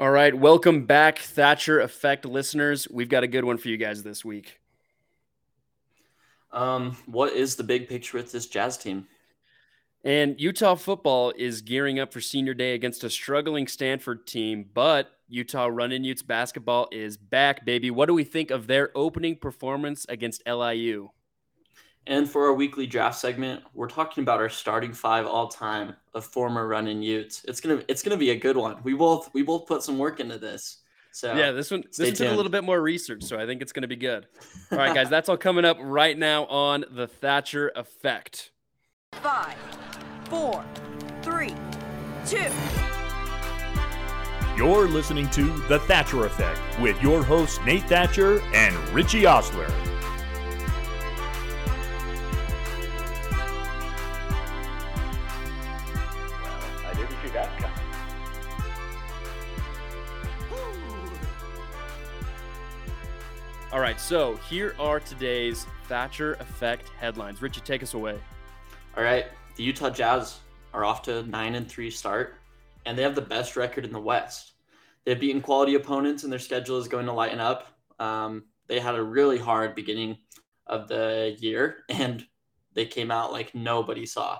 All right, welcome back, Thatcher Effect listeners. We've got a good one for you guys this week. Um, what is the big picture with this Jazz team? And Utah football is gearing up for senior day against a struggling Stanford team, but Utah Running Utes basketball is back, baby. What do we think of their opening performance against LIU? And for our weekly draft segment, we're talking about our starting five all time of former Running Utes. It's gonna it's gonna be a good one. We both we both put some work into this. So yeah, this one this one took a little bit more research, so I think it's gonna be good. All right, guys, that's all coming up right now on the Thatcher Effect. Five, four, three, two. You're listening to The Thatcher Effect with your hosts Nate Thatcher and Richie Osler. All right, so here are today's Thatcher Effect headlines. Richie, take us away. All right, the Utah Jazz are off to nine and three start, and they have the best record in the West. They've beaten quality opponents, and their schedule is going to lighten up. Um, they had a really hard beginning of the year, and they came out like nobody saw.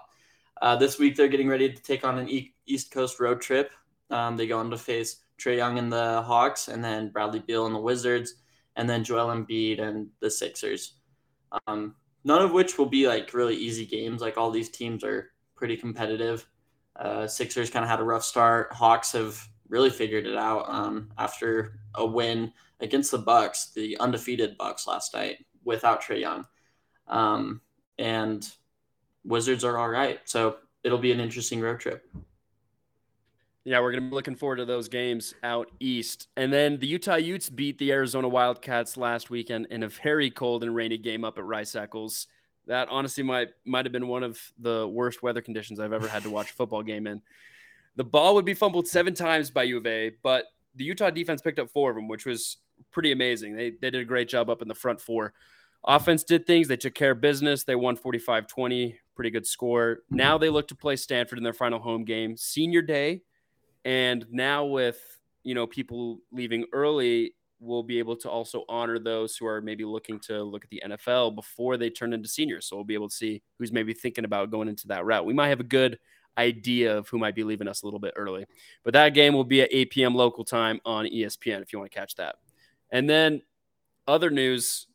Uh, this week, they're getting ready to take on an East Coast road trip. Um, they go on to face Trae Young and the Hawks, and then Bradley Beal and the Wizards and then Joel Embiid and the Sixers. Um, none of which will be like really easy games. Like all these teams are pretty competitive. Uh, Sixers kind of had a rough start. Hawks have really figured it out um, after a win against the Bucks, the undefeated Bucks last night without Trae Young. Um, and Wizards are all right. So it'll be an interesting road trip. Yeah, we're going to be looking forward to those games out east. And then the Utah Utes beat the Arizona Wildcats last weekend in a very cold and rainy game up at Rice Eccles. That honestly might might have been one of the worst weather conditions I've ever had to watch a football game in. The ball would be fumbled seven times by U of A, but the Utah defense picked up four of them, which was pretty amazing. They, they did a great job up in the front four. Offense did things. They took care of business. They won 45 20, pretty good score. Now they look to play Stanford in their final home game. Senior day, and now with you know people leaving early, we'll be able to also honor those who are maybe looking to look at the NFL before they turn into seniors. So we'll be able to see who's maybe thinking about going into that route. We might have a good idea of who might be leaving us a little bit early. But that game will be at 8 p.m. local time on ESPN if you want to catch that. And then other news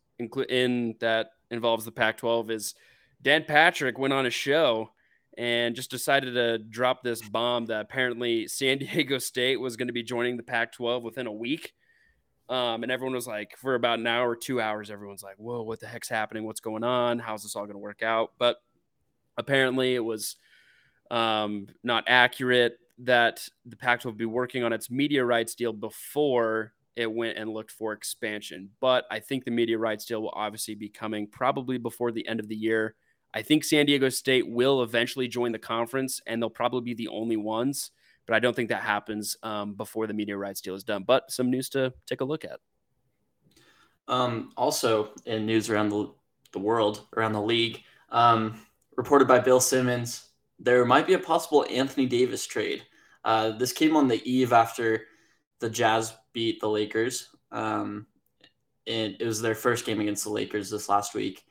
in that involves the Pac 12 is Dan Patrick went on a show and just decided to drop this bomb that apparently San Diego State was going to be joining the Pac 12 within a week. Um, and everyone was like, for about an hour, two hours, everyone's like, whoa, what the heck's happening? What's going on? How's this all going to work out? But apparently it was um, not accurate that the Pac 12 would be working on its media rights deal before it went and looked for expansion. But I think the media rights deal will obviously be coming probably before the end of the year. I think San Diego State will eventually join the conference, and they'll probably be the only ones. But I don't think that happens um, before the media rights deal is done. But some news to take a look at. Um, also, in news around the, the world, around the league, um, reported by Bill Simmons, there might be a possible Anthony Davis trade. Uh, this came on the eve after the Jazz beat the Lakers. Um, it, it was their first game against the Lakers this last week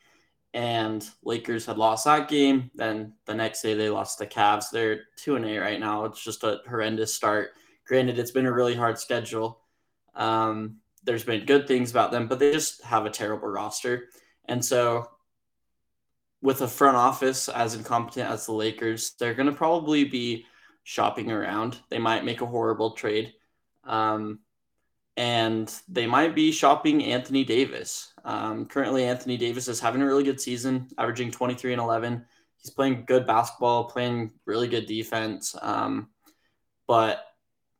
and Lakers had lost that game. Then the next day they lost the Cavs. They're two and eight right now. It's just a horrendous start. Granted, it's been a really hard schedule. Um, there's been good things about them, but they just have a terrible roster. And so, with a front office as incompetent as the Lakers, they're going to probably be shopping around. They might make a horrible trade. Um, and they might be shopping Anthony Davis. Um, currently, Anthony Davis is having a really good season, averaging 23 and 11. He's playing good basketball, playing really good defense. Um, but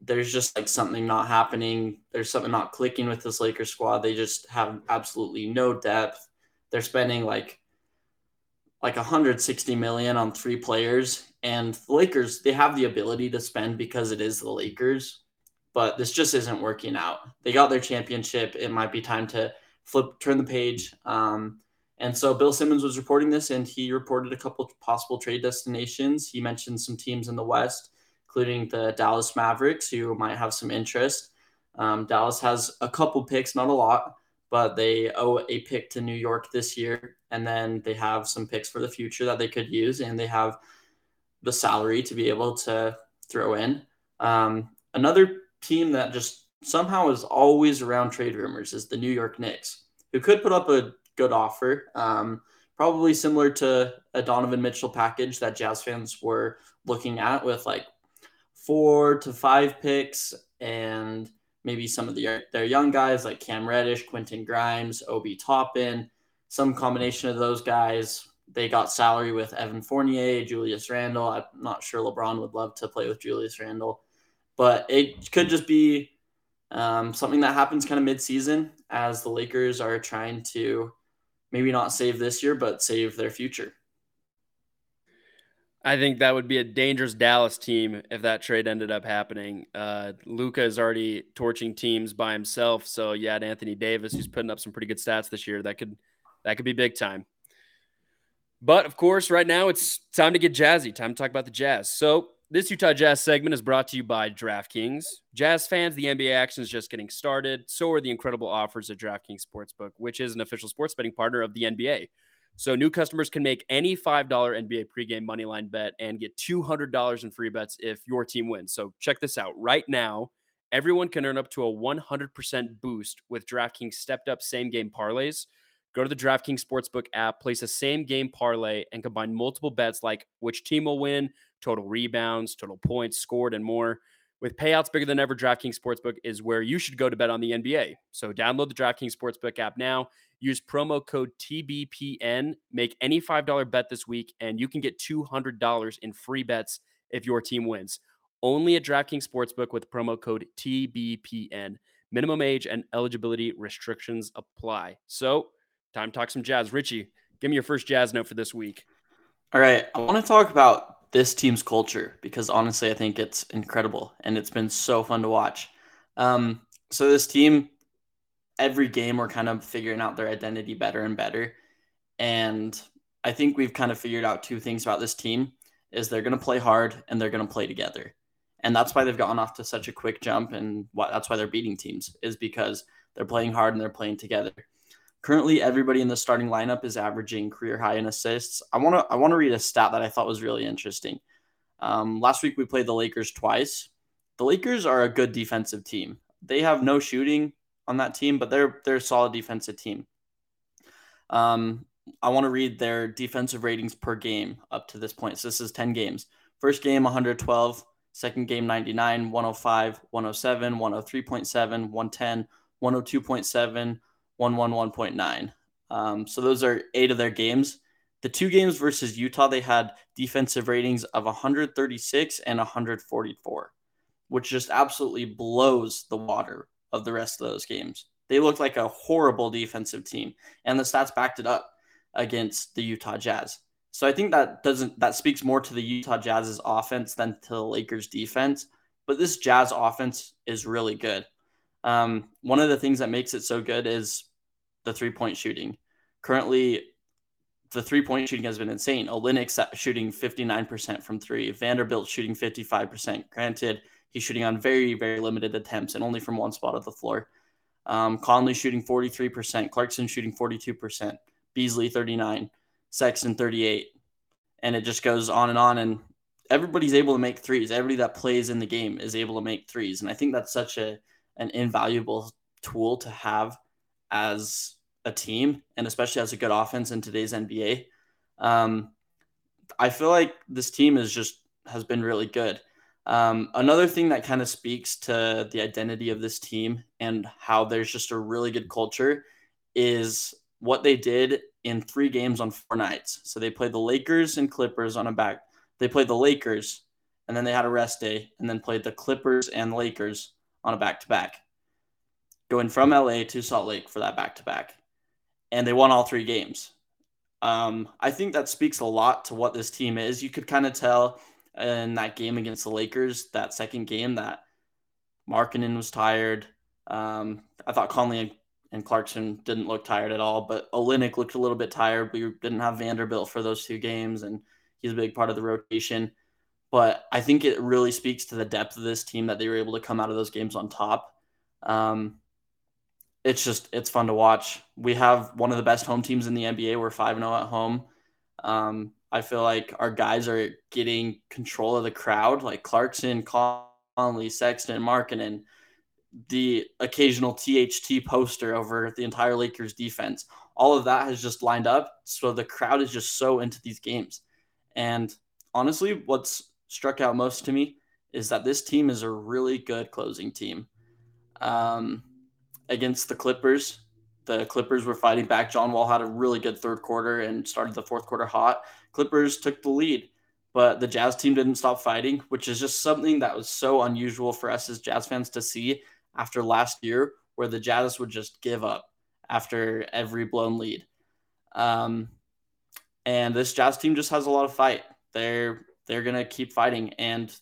there's just like something not happening. There's something not clicking with this Lakers squad. They just have absolutely no depth. They're spending like like 160 million on three players, and the Lakers they have the ability to spend because it is the Lakers but this just isn't working out. They got their championship. It might be time to flip, turn the page. Um, and so Bill Simmons was reporting this, and he reported a couple possible trade destinations. He mentioned some teams in the West, including the Dallas Mavericks, who might have some interest. Um, Dallas has a couple picks, not a lot, but they owe a pick to New York this year. And then they have some picks for the future that they could use, and they have the salary to be able to throw in. Um, another team that just somehow is always around trade rumors is the New York Knicks, who could put up a good offer. Um, probably similar to a Donovan Mitchell package that Jazz fans were looking at with like four to five picks and maybe some of the, their young guys like Cam Reddish, Quentin Grimes, Obi Toppin, some combination of those guys. They got salary with Evan Fournier, Julius Randle. I'm not sure LeBron would love to play with Julius Randle, but it could just be um, something that happens kind of mid-season as the Lakers are trying to maybe not save this year, but save their future. I think that would be a dangerous Dallas team if that trade ended up happening. Uh, Luka is already torching teams by himself, so yeah, Anthony Davis, who's putting up some pretty good stats this year, that could that could be big time. But of course, right now it's time to get jazzy. Time to talk about the Jazz. So this Utah Jazz segment is brought to you by DraftKings. Jazz fans, the NBA action is just getting started. So are the incredible offers at DraftKings Sportsbook, which is an official sports betting partner of the NBA. So new customers can make any $5 NBA pregame moneyline bet and get $200 in free bets if your team wins. So check this out. Right now, everyone can earn up to a 100% boost with DraftKings stepped up same game parlays. Go to the DraftKings Sportsbook app, place a same game parlay, and combine multiple bets like which team will win, total rebounds, total points scored, and more. With payouts bigger than ever, DraftKings Sportsbook is where you should go to bet on the NBA. So download the DraftKings Sportsbook app now. Use promo code TBPN. Make any $5 bet this week, and you can get $200 in free bets if your team wins. Only at DraftKings Sportsbook with promo code TBPN. Minimum age and eligibility restrictions apply. So, time to talk some jazz. Richie, give me your first jazz note for this week. All right. I want to talk about this team's culture because honestly, I think it's incredible and it's been so fun to watch. Um, so this team, every game, we're kind of figuring out their identity better and better. And I think we've kind of figured out two things about this team is they're going to play hard and they're going to play together. And that's why they've gotten off to such a quick jump and why, that's why they're beating teams is because they're playing hard and they're playing together. Currently, everybody in the starting lineup is averaging career high in assists. I want to I want to read a stat that I thought was really interesting. Um, last week we played the Lakers twice. The Lakers are a good defensive team. They have no shooting on that team, but they're they're a solid defensive team. Um, I want to read their defensive ratings per game up to this point. So this is 10 games. First game 112, second game 99, 105, 107, 103.7, 110, 102.7, 111.9. Um, so those are eight of their games. The two games versus Utah, they had defensive ratings of 136 and 144, which just absolutely blows the water of the rest of those games. They looked like a horrible defensive team, and the stats backed it up against the Utah Jazz. So I think that doesn't that speaks more to the Utah Jazz's offense than to the Lakers defense. But this Jazz offense is really good. Um, one of the things that makes it so good is the three point shooting. Currently, the three point shooting has been insane. Olynyk shooting 59% from three, Vanderbilt shooting 55%. Granted, he's shooting on very, very limited attempts and only from one spot of the floor. Um, Conley shooting 43%, Clarkson shooting 42%, Beasley 39, Sexton 38. And it just goes on and on. And everybody's able to make threes. Everybody that plays in the game is able to make threes. And I think that's such a an invaluable tool to have as a team and especially as a good offense in today's NBA. Um, I feel like this team is just has been really good. Um, another thing that kind of speaks to the identity of this team and how there's just a really good culture is what they did in three games on four nights. So they played the Lakers and Clippers on a back. They played the Lakers and then they had a rest day and then played the Clippers and Lakers on a back to back, going from LA to Salt Lake for that back to back. And they won all three games. Um, I think that speaks a lot to what this team is. You could kind of tell in that game against the Lakers, that second game, that Markkanen was tired. Um, I thought Conley and Clarkson didn't look tired at all, but Olynyk looked a little bit tired. We didn't have Vanderbilt for those two games, and he's a big part of the rotation. But I think it really speaks to the depth of this team that they were able to come out of those games on top. Um, it's just it's fun to watch. We have one of the best home teams in the NBA. We're five zero at home. Um, I feel like our guys are getting control of the crowd, like Clarkson, Conley, Sexton, Markkanen, the occasional THT poster over the entire Lakers defense. All of that has just lined up, so the crowd is just so into these games. And honestly, what's struck out most to me is that this team is a really good closing team. Um, against the Clippers, the Clippers were fighting back. John Wall had a really good third quarter and started the fourth quarter hot. Clippers took the lead, but the Jazz team didn't stop fighting, which is just something that was so unusual for us as Jazz fans to see after last year, where the Jazz would just give up after every blown lead. Um, and this Jazz team just has a lot of fight. They're they're gonna keep fighting, and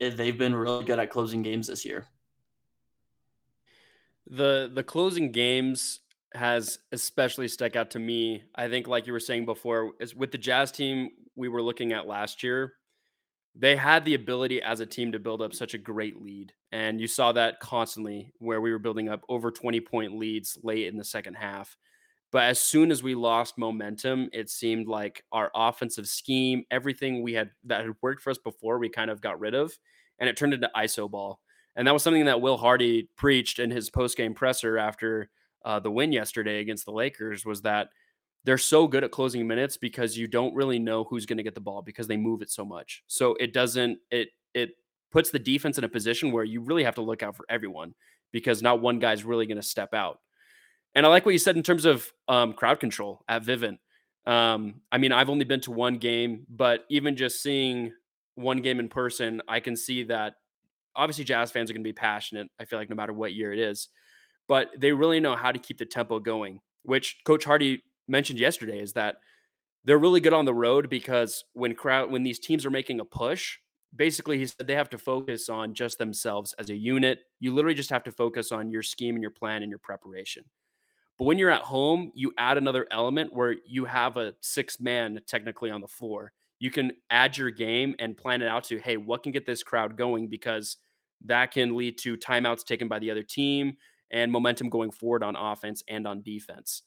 eh, they've been really good at closing games this year. The the closing games has especially stuck out to me. I think, like you were saying before, is with the Jazz team we were looking at last year. They had the ability as a team to build up such a great lead. And you saw that constantly where we were building up over 20 point leads late in the second half. But as soon as we lost momentum, it seemed like our offensive scheme, everything we had that had worked for us before, we kind of got rid of, and it turned into ISO ball. And that was something that Will Hardy preached in his post game presser after uh, the win yesterday against the Lakers was that they're so good at closing minutes because you don't really know who's going to get the ball because they move it so much. So it doesn't it it puts the defense in a position where you really have to look out for everyone because not one guy's really going to step out. And I like what you said in terms of um, crowd control at Vivint. Um, I mean, I've only been to one game, but even just seeing one game in person, I can see that obviously Jazz fans are going to be passionate. I feel like no matter what year it is, but they really know how to keep the tempo going, which Coach Hardy mentioned yesterday is that they're really good on the road because when crowd when these teams are making a push, basically he said they have to focus on just themselves as a unit. You literally just have to focus on your scheme and your plan and your preparation. But when you're at home, you add another element where you have a six man technically on the floor. You can add your game and plan it out to, hey, what can get this crowd going? Because that can lead to timeouts taken by the other team and momentum going forward on offense and on defense.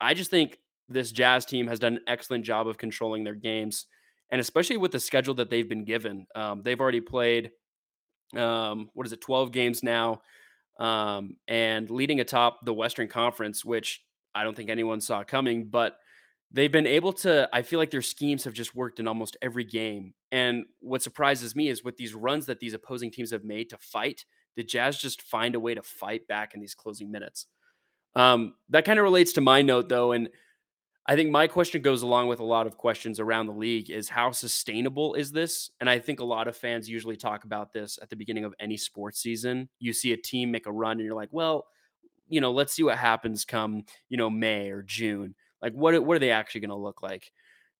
I just think this Jazz team has done an excellent job of controlling their games, and especially with the schedule that they've been given. Um, they've already played, um, what is it, 12 games now, um, and leading atop the Western Conference, which I don't think anyone saw coming, but they've been able to i feel like their schemes have just worked in almost every game. And what surprises me is with these runs that these opposing teams have made to fight the jazz just find a way to fight back in these closing minutes. Um, that kind of relates to my note though and I think my question goes along with a lot of questions around the league is how sustainable is this? And I think a lot of fans usually talk about this at the beginning of any sports season. You see a team make a run and you're like, well, you know, let's see what happens come, you know, May or June. Like what what are they actually going to look like?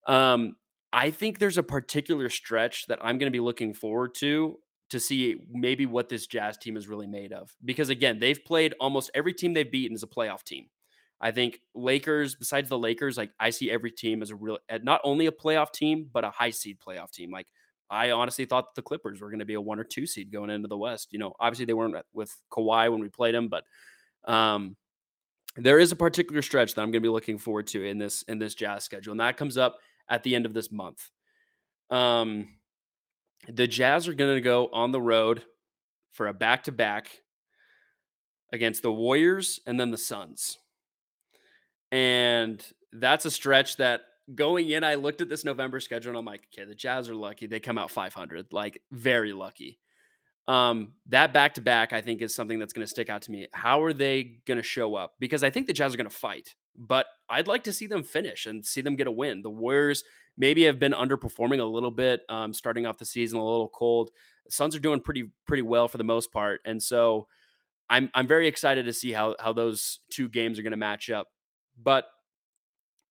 Um, I think there's a particular stretch that I'm going to be looking forward to to see maybe what this Jazz team is really made of. Because again, they've played almost every team they've beaten is a playoff team. I think Lakers, besides the Lakers, like I see every team as a real, not only a playoff team, but a high seed playoff team. Like I honestly thought the Clippers were going to be a one or two seed going into the West. You know, obviously they weren't with Kawhi when we played them, but um, there is a particular stretch that I'm going to be looking forward to in this in this Jazz schedule, and that comes up at the end of this month. Um, the Jazz are going to go on the road for a back to back against the Warriors and then the Suns. And that's a stretch that going in, I looked at this November schedule and I'm like, okay, the Jazz are lucky. They come out 500, like very lucky. Um, that back to back, I think, is something that's going to stick out to me. How are they going to show up? Because I think the Jazz are going to fight, but I'd like to see them finish and see them get a win. The Warriors maybe have been underperforming a little bit, um, starting off the season a little cold. The Suns are doing pretty pretty well for the most part, and so I'm I'm very excited to see how how those two games are going to match up. But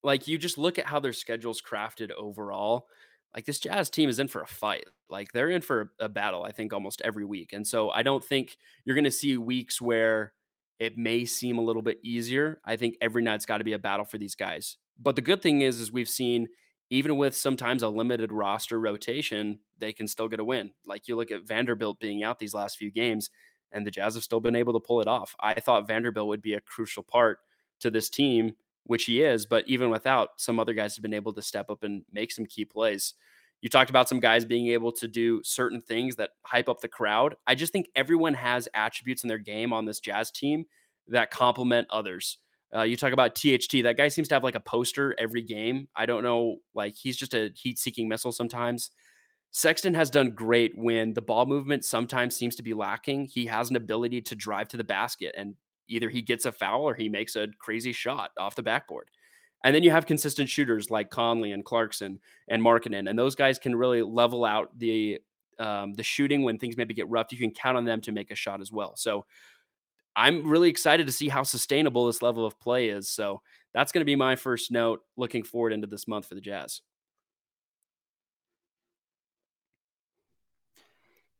like you just look at how their schedule's crafted overall. Like this Jazz team is in for a fight. Like they're in for a battle, I think, almost every week. And so I don't think you're going to see weeks where it may seem a little bit easier. I think every night's got to be a battle for these guys. But the good thing is, is we've seen even with sometimes a limited roster rotation, they can still get a win. Like you look at Vanderbilt being out these last few games, and the Jazz have still been able to pull it off. I thought Vanderbilt would be a crucial part to this team, which he is, but even without, some other guys have been able to step up and make some key plays. You talked about some guys being able to do certain things that hype up the crowd. I just think everyone has attributes in their game on this Jazz team that complement others. Uh, you talk about THT. That guy seems to have like a poster every game. I don't know, like he's just a heat-seeking missile sometimes. Sexton has done great when the ball movement sometimes seems to be lacking. He has an ability to drive to the basket, and either he gets a foul or he makes a crazy shot off the backboard. And then you have consistent shooters like Conley and Clarkson and Markkanen, and those guys can really level out the um, the shooting when things maybe get rough. You can count on them to make a shot as well. So I'm really excited to see how sustainable this level of play is. So that's going to be my first note looking forward into this month for the Jazz.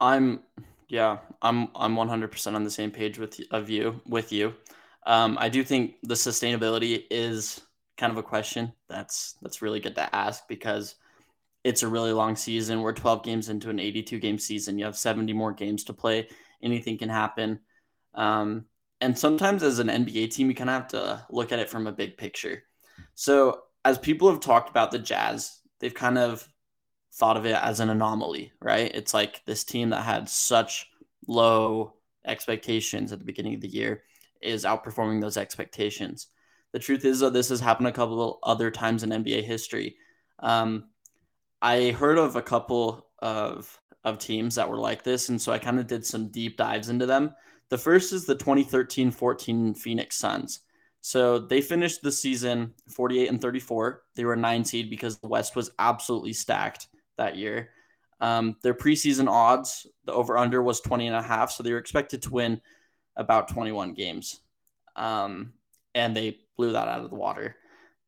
I'm yeah, I'm I'm 100% on the same page with of you with you. Um, I do think the sustainability is kind of a question that's that's really good to ask because it's a really long season. We're 12 games into an 82 game season. You have 70 more games to play. Anything can happen. Um, and sometimes as an NBA team, you kind of have to look at it from a big picture. So as people have talked about the Jazz, they've kind of thought of it as an anomaly, right? It's like this team that had such low expectations at the beginning of the year is outperforming those expectations. The truth is that this has happened a couple other times in NBA history. Um, I heard of a couple of of teams that were like this, and so I kind of did some deep dives into them. The first is the 2013 14 Phoenix Suns. So they finished the season 48 and 34. They were a nine seed because the West was absolutely stacked that year. Um, their preseason odds, the over under was 20 and a half. So they were expected to win about 21 games. Um, and they blew that out of the water.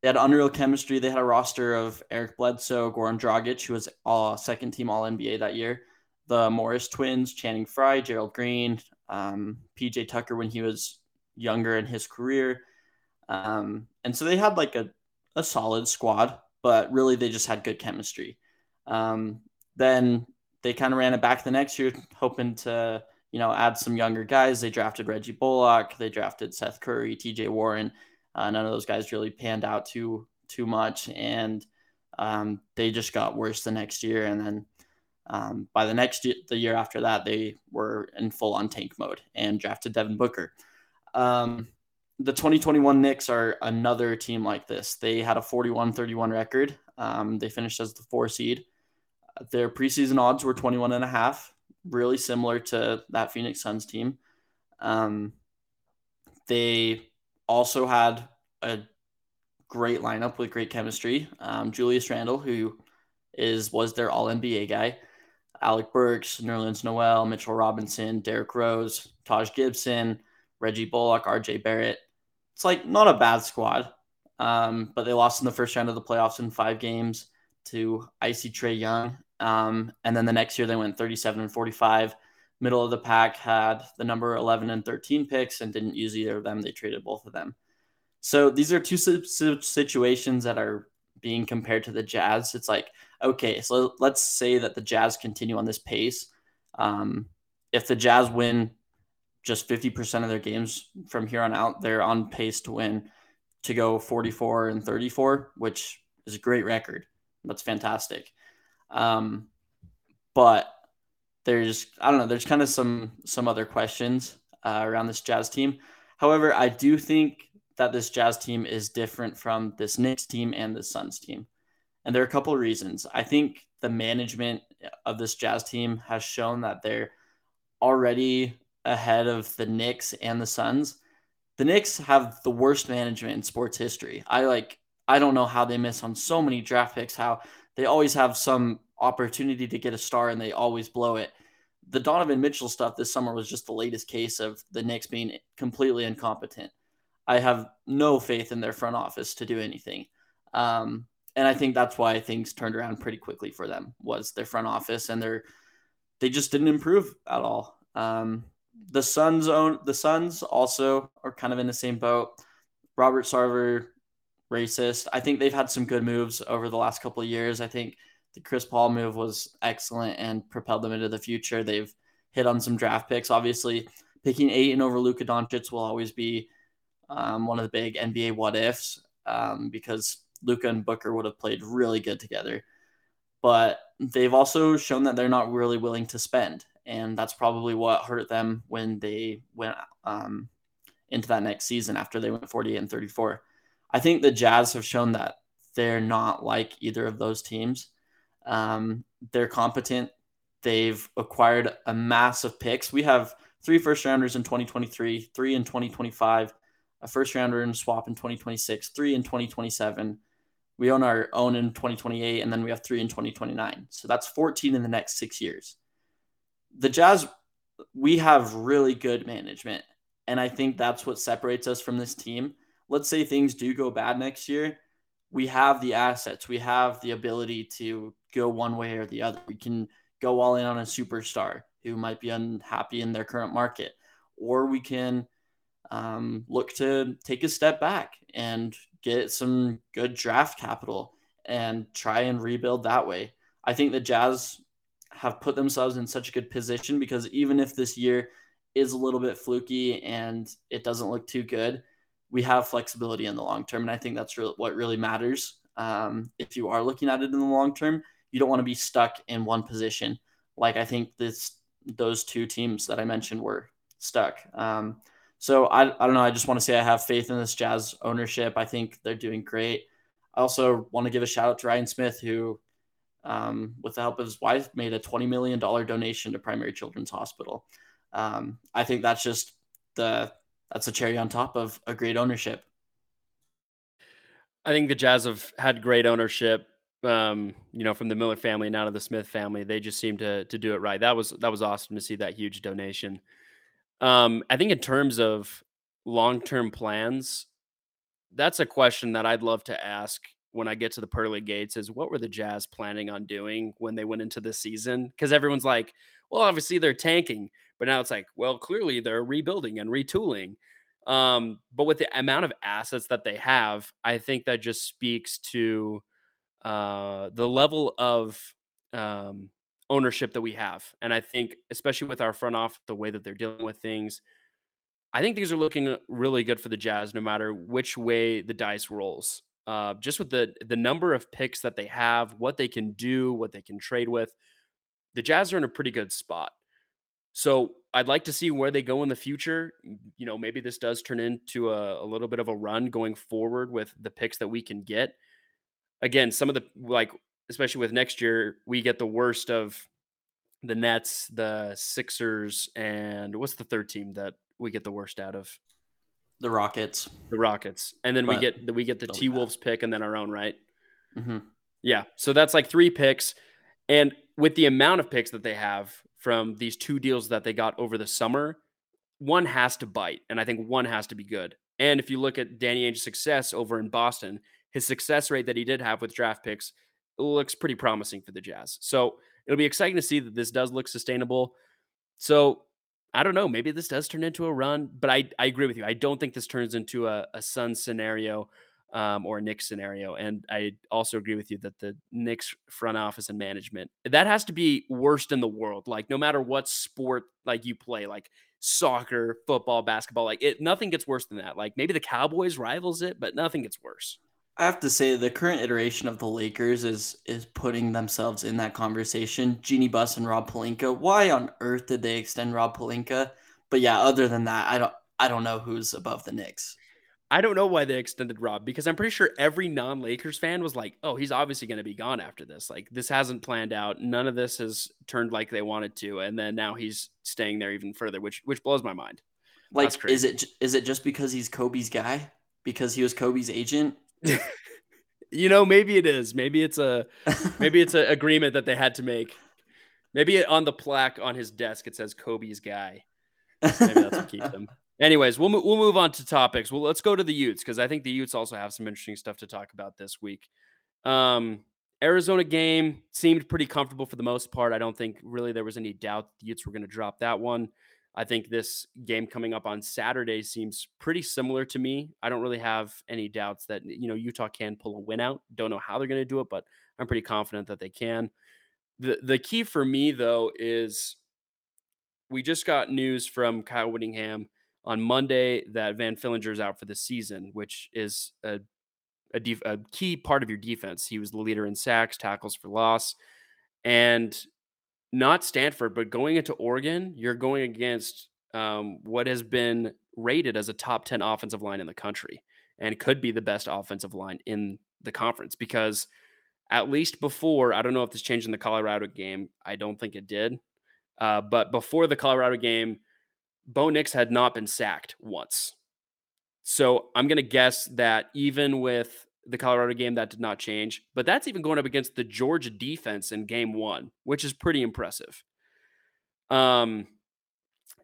They had unreal chemistry. They had a roster of Eric Bledsoe, Goran Dragic, who was all second team All NBA that year, the Morris twins, Channing Frye, Gerald Green, um, PJ Tucker when he was younger in his career. Um, and so they had like a, a solid squad, but really they just had good chemistry. Um, then they kind of ran it back the next year, hoping to, you know, add some younger guys. They drafted Reggie Bullock, they drafted Seth Curry, TJ Warren. Uh, none of those guys really panned out too too much, and um, they just got worse the next year. And then um, by the next year, the year after that, they were in full on tank mode and drafted Devin Booker. Um, the 2021 Knicks are another team like this. They had a 41 31 record. Um, they finished as the four seed. Their preseason odds were 21 and a half, really similar to that Phoenix Suns team. Um, they also had a great lineup with great chemistry. Um, Julius Randle, who is was their All NBA guy, Alec Burks, Nerlens Noel, Mitchell Robinson, Derrick Rose, Taj Gibson, Reggie Bullock, RJ Barrett. It's like not a bad squad, um, but they lost in the first round of the playoffs in five games to icy Trae Young. Um, and then the next year they went 37 and 45. Middle of the pack had the number 11 and 13 picks and didn't use either of them. They traded both of them. So these are two situations that are being compared to the Jazz. It's like, okay, so let's say that the Jazz continue on this pace. Um, if the Jazz win just 50% of their games from here on out, they're on pace to win to go 44 and 34, which is a great record. That's fantastic. Um, but there's, I don't know, there's kind of some, some other questions uh, around this Jazz team. However, I do think that this Jazz team is different from this Knicks team and the Suns team. And there are a couple of reasons. I think the management of this Jazz team has shown that they're already ahead of the Knicks and the Suns. The Knicks have the worst management in sports history. I like I don't know how they miss on so many draft picks, how they always have some opportunity to get a star and they always blow it. The Donovan Mitchell stuff this summer was just the latest case of the Knicks being completely incompetent. I have no faith in their front office to do anything. Um, and I think that's why things turned around pretty quickly for them was their front office and their they just didn't improve at all. Um, the Suns own the Suns also are kind of in the same boat. Robert Sarver racist. I think they've had some good moves over the last couple of years. I think the Chris Paul move was excellent and propelled them into the future. They've hit on some draft picks. Obviously, picking Ayton over Luka Doncic will always be um, one of the big NBA what ifs um, because Luka and Booker would have played really good together. But they've also shown that they're not really willing to spend. And that's probably what hurt them when they went um, into that next season after they went 48 and 34. I think the Jazz have shown that they're not like either of those teams. Um, they're competent. They've acquired a massive picks. We have three first rounders in 2023, three in 2025, a first rounder in swap in 2026, three in 2027. We own our own in 2028, and then we have three in 2029. So that's 14 in the next six years. The Jazz, we have really good management. And I think that's what separates us from this team. Let's say things do go bad next year. We have the assets, we have the ability to go one way or the other. We can go all in on a superstar who might be unhappy in their current market, or we can um, look to take a step back and get some good draft capital and try and rebuild that way. I think the Jazz have put themselves in such a good position because even if this year is a little bit fluky and it doesn't look too good, we have flexibility in the long term. And I think that's really, what really matters. Um, if you are looking at it in the long term, you don't want to be stuck in one position. Like I think this, those two teams that I mentioned were stuck. Um, so I, I don't know. I just want to say I have faith in this Jazz ownership. I think they're doing great. I also want to give a shout out to Ryan Smith, who, um, with the help of his wife, made a $20 million donation to Primary Children's Hospital. Um, I think that's just the that's a cherry on top of a great ownership. I think the Jazz have had great ownership. Um, you know, from the Miller family and now to the Smith family, they just seem to to do it right. That was that was awesome to see that huge donation. Um, I think in terms of long term plans, that's a question that I'd love to ask when I get to the pearly gates. Is what were the Jazz planning on doing when they went into the season? Because everyone's like, well, obviously they're tanking, but now it's like, well, clearly they're rebuilding and retooling. Um, but with the amount of assets that they have, I think that just speaks to uh, the level of um, ownership that we have. And I think, especially with our front off, the way that they're dealing with things, I think things are looking really good for the Jazz, no matter which way the dice rolls. Uh, just with the the number of picks that they have, what they can do, what they can trade with, the Jazz are in a pretty good spot. So I'd like to see where they go in the future. You know, maybe this does turn into a, a, little bit of a run going forward with the picks that we can get. Again, some of the like, especially with next year, we get the worst of the Nets, the Sixers, and what's the third team that we get the worst out of? The Rockets. The Rockets, and then but we get the we get the T Wolves pick, and then our own, right? Mm-hmm. Yeah, so that's like three picks, and with the amount of picks that they have from these two deals that they got over the summer, one has to bite, and I think one has to be good. And if you look at Danny Ainge's success over in Boston, his success rate that he did have with draft picks looks pretty promising for the Jazz. So it'll be exciting to see that this does look sustainable. So I don't know. Maybe this does turn into a run, but I, I agree with you. I don't think this turns into a, a Sun scenario um, or a Knicks scenario. And I also agree with you that the Knicks front office and management that has to be worst in the world. Like no matter what sport like you play, like soccer, football, basketball, like it nothing gets worse than that. Like maybe the Cowboys rivals it, but nothing gets worse. I have to say the current iteration of the Lakers is is putting themselves in that conversation. Jeanie Buss and Rob Pelinka. Why on earth did they extend Rob Pelinka? But yeah, other than that, I don't I don't know who's above the Knicks. I don't know why they extended Rob because I'm pretty sure every non Lakers fan was like, oh, he's obviously going to be gone after this. Like, this hasn't planned out. None of this has turned like they wanted to. And then now he's staying there even further, which which blows my mind. Like, is it is it just because he's Kobe's guy? Because he was Kobe's agent? you know, maybe it is. Maybe it's a maybe it's an agreement that they had to make. Maybe on the plaque on his desk it says Kobe's guy. Maybe that's what keeps him. Anyways, we'll we'll move on to topics. Well, let's go to the Utes because I think the Utes also have some interesting stuff to talk about this week. Um, Arizona game seemed pretty comfortable for the most part. I don't think really there was any doubt the Utes were going to drop that one. I think this game coming up on Saturday seems pretty similar to me. I don't really have any doubts that you know Utah can pull a win out. Don't know how they're going to do it, but I'm pretty confident that they can. The the key for me though is we just got news from Kyle Whittingham on Monday that Van Fillinger is out for the season, which is a a, def- a key part of your defense. He was the leader in sacks, tackles for loss, and not Stanford, but going into Oregon, you're going against um, what has been rated as a top 10 offensive line in the country and could be the best offensive line in the conference because at least before, I don't know if this changed in the Colorado game. I don't think it did. Uh, but before the Colorado game, Bo Nix had not been sacked once. So I'm going to guess that even with the Colorado game, that did not change. But that's even going up against the Georgia defense in game one, which is pretty impressive. Um,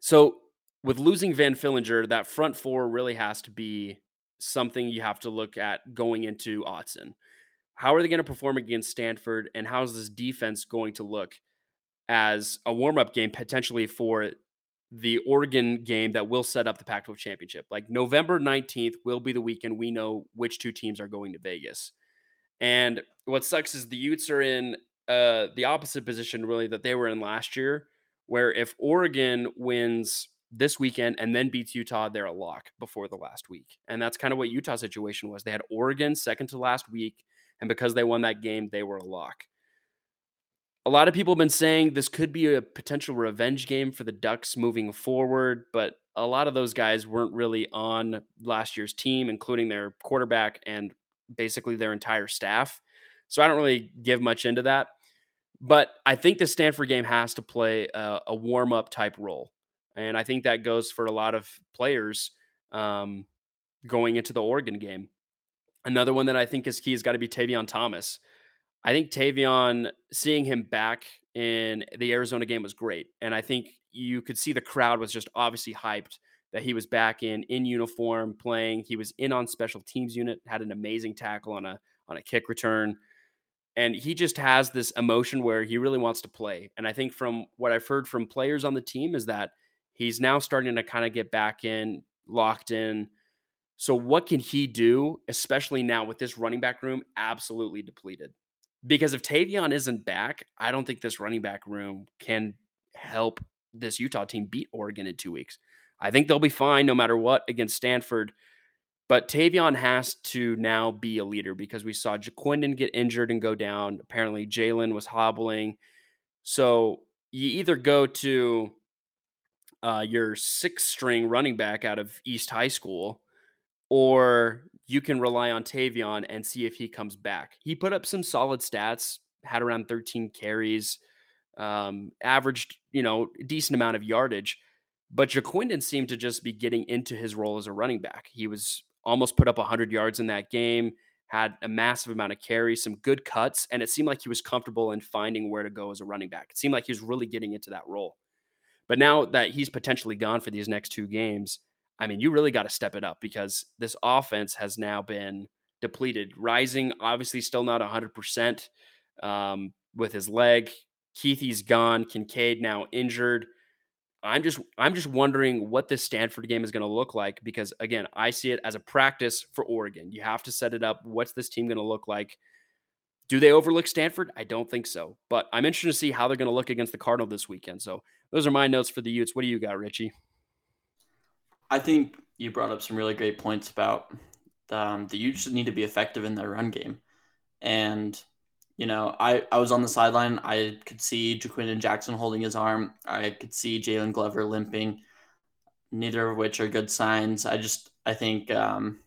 so with losing Van Fillinger, that front four really has to be something you have to look at going into Autzen. How are they going to perform against Stanford, and how is this defense going to look as a warm up game potentially for the Oregon game that will set up the Pac 12 championship. Like November 19th will be the weekend we know which two teams are going to Vegas. And what sucks is the Utes are in uh, the opposite position, really, that they were in last year, where if Oregon wins this weekend and then beats Utah, they're a lock before the last week. And that's kind of what Utah's situation was. They had Oregon second to last week. And because they won that game, they were a lock a lot of people have been saying this could be a potential revenge game for the Ducks moving forward, but a lot of those guys weren't really on last year's team, including their quarterback and basically their entire staff. So I don't really give much into that. But I think the Stanford game has to play a, a warm up type role. And I think that goes for a lot of players um, going into the Oregon game. Another one that I think is key has got to be Tavion Thomas. I think Tavion, seeing him back in the Arizona game was great. And I think you could see the crowd was just obviously hyped that he was back in in uniform playing. He was in on special teams unit, had an amazing tackle on a on a kick return. And he just has this emotion where he really wants to play. And I think from what I've heard from players on the team is that he's now starting to kind of get back in, locked in. So what can he do, especially now with this running back room absolutely depleted? Because if Tavion isn't back, I don't think this running back room can help this Utah team beat Oregon in two weeks. I think they'll be fine no matter what against Stanford. But Tavion has to now be a leader because we saw Ja'Quinden get injured and go down. Apparently, Jaylon was hobbling. So you either go to uh, your sixth string running back out of East High School, or you can rely on Tavion and see if he comes back. He put up some solid stats, had around 13 carries, um, averaged, you know, decent amount of yardage. But Ja'Quinden seemed to just be getting into his role as a running back. He was almost put up 100 yards in that game, had a massive amount of carries, some good cuts, and it seemed like he was comfortable in finding where to go as a running back. It seemed like he was really getting into that role. But now that he's potentially gone for these next two games, I mean, you really got to step it up because this offense has now been depleted. Rising, obviously, still not 100% um, with his leg. Kuithe's gone. Kincaid now injured. I'm just I'm just wondering what this Stanford game is going to look like because again, I see it as a practice for Oregon. You have to set it up. What's this team going to look like? Do they overlook Stanford? I don't think so. But I'm interested to see how they're going to look against the Cardinal this weekend. So those are my notes for the Utes. What do you got, Richie? I think you brought up some really great points about um, the Utes need to be effective in their run game. And, you know, I, I was on the sideline. I could see Ja'Quinden Jackson holding his arm. I could see Jaylon Glover limping, neither of which are good signs. I just, I think um,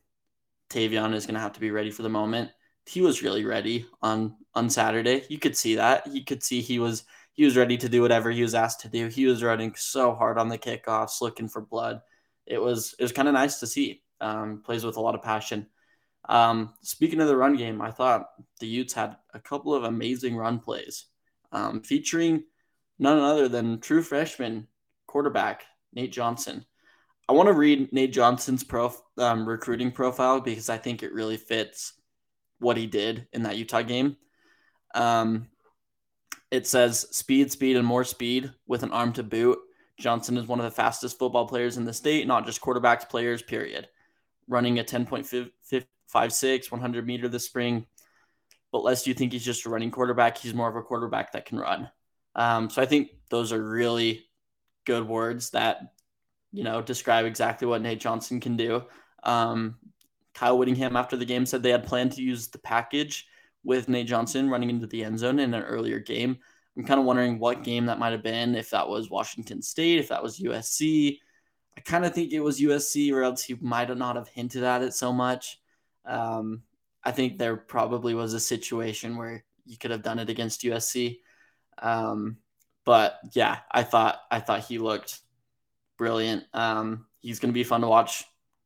Tavion is going to have to be ready for the moment. He was really ready on on Saturday. You could see that. You could see he was he was ready to do whatever he was asked to do. He was running so hard on the kickoffs, looking for blood it was it was kind of nice to see. Um, plays with a lot of passion. Um, speaking of the run game, I thought the Utes had a couple of amazing run plays, um, featuring none other than true freshman quarterback Nate Johnson. I want to read Nate Johnson's pro um, recruiting profile because I think it really fits what he did in that Utah game. Um, it says speed, speed, and more speed with an arm to boot Johnson is one of the fastest football players in the state, not just quarterbacks, players, period. Running a 10.56, 100 meter this spring. But lest you think he's just a running quarterback, he's more of a quarterback that can run. Um, so I think those are really good words that, you know, describe exactly what Nate Johnson can do. Um, Kyle Whittingham after the game said they had planned to use the package with Nate Johnson running into the end zone in an earlier game. I'm kind of wondering what game that might have been, if that was Washington State, if that was USC. I kind of think it was USC, or else he might not have hinted at it so much. Um, I think there probably was a situation where you could have done it against USC. Um, but yeah, I thought I thought he looked brilliant. Um, he's going to be fun to watch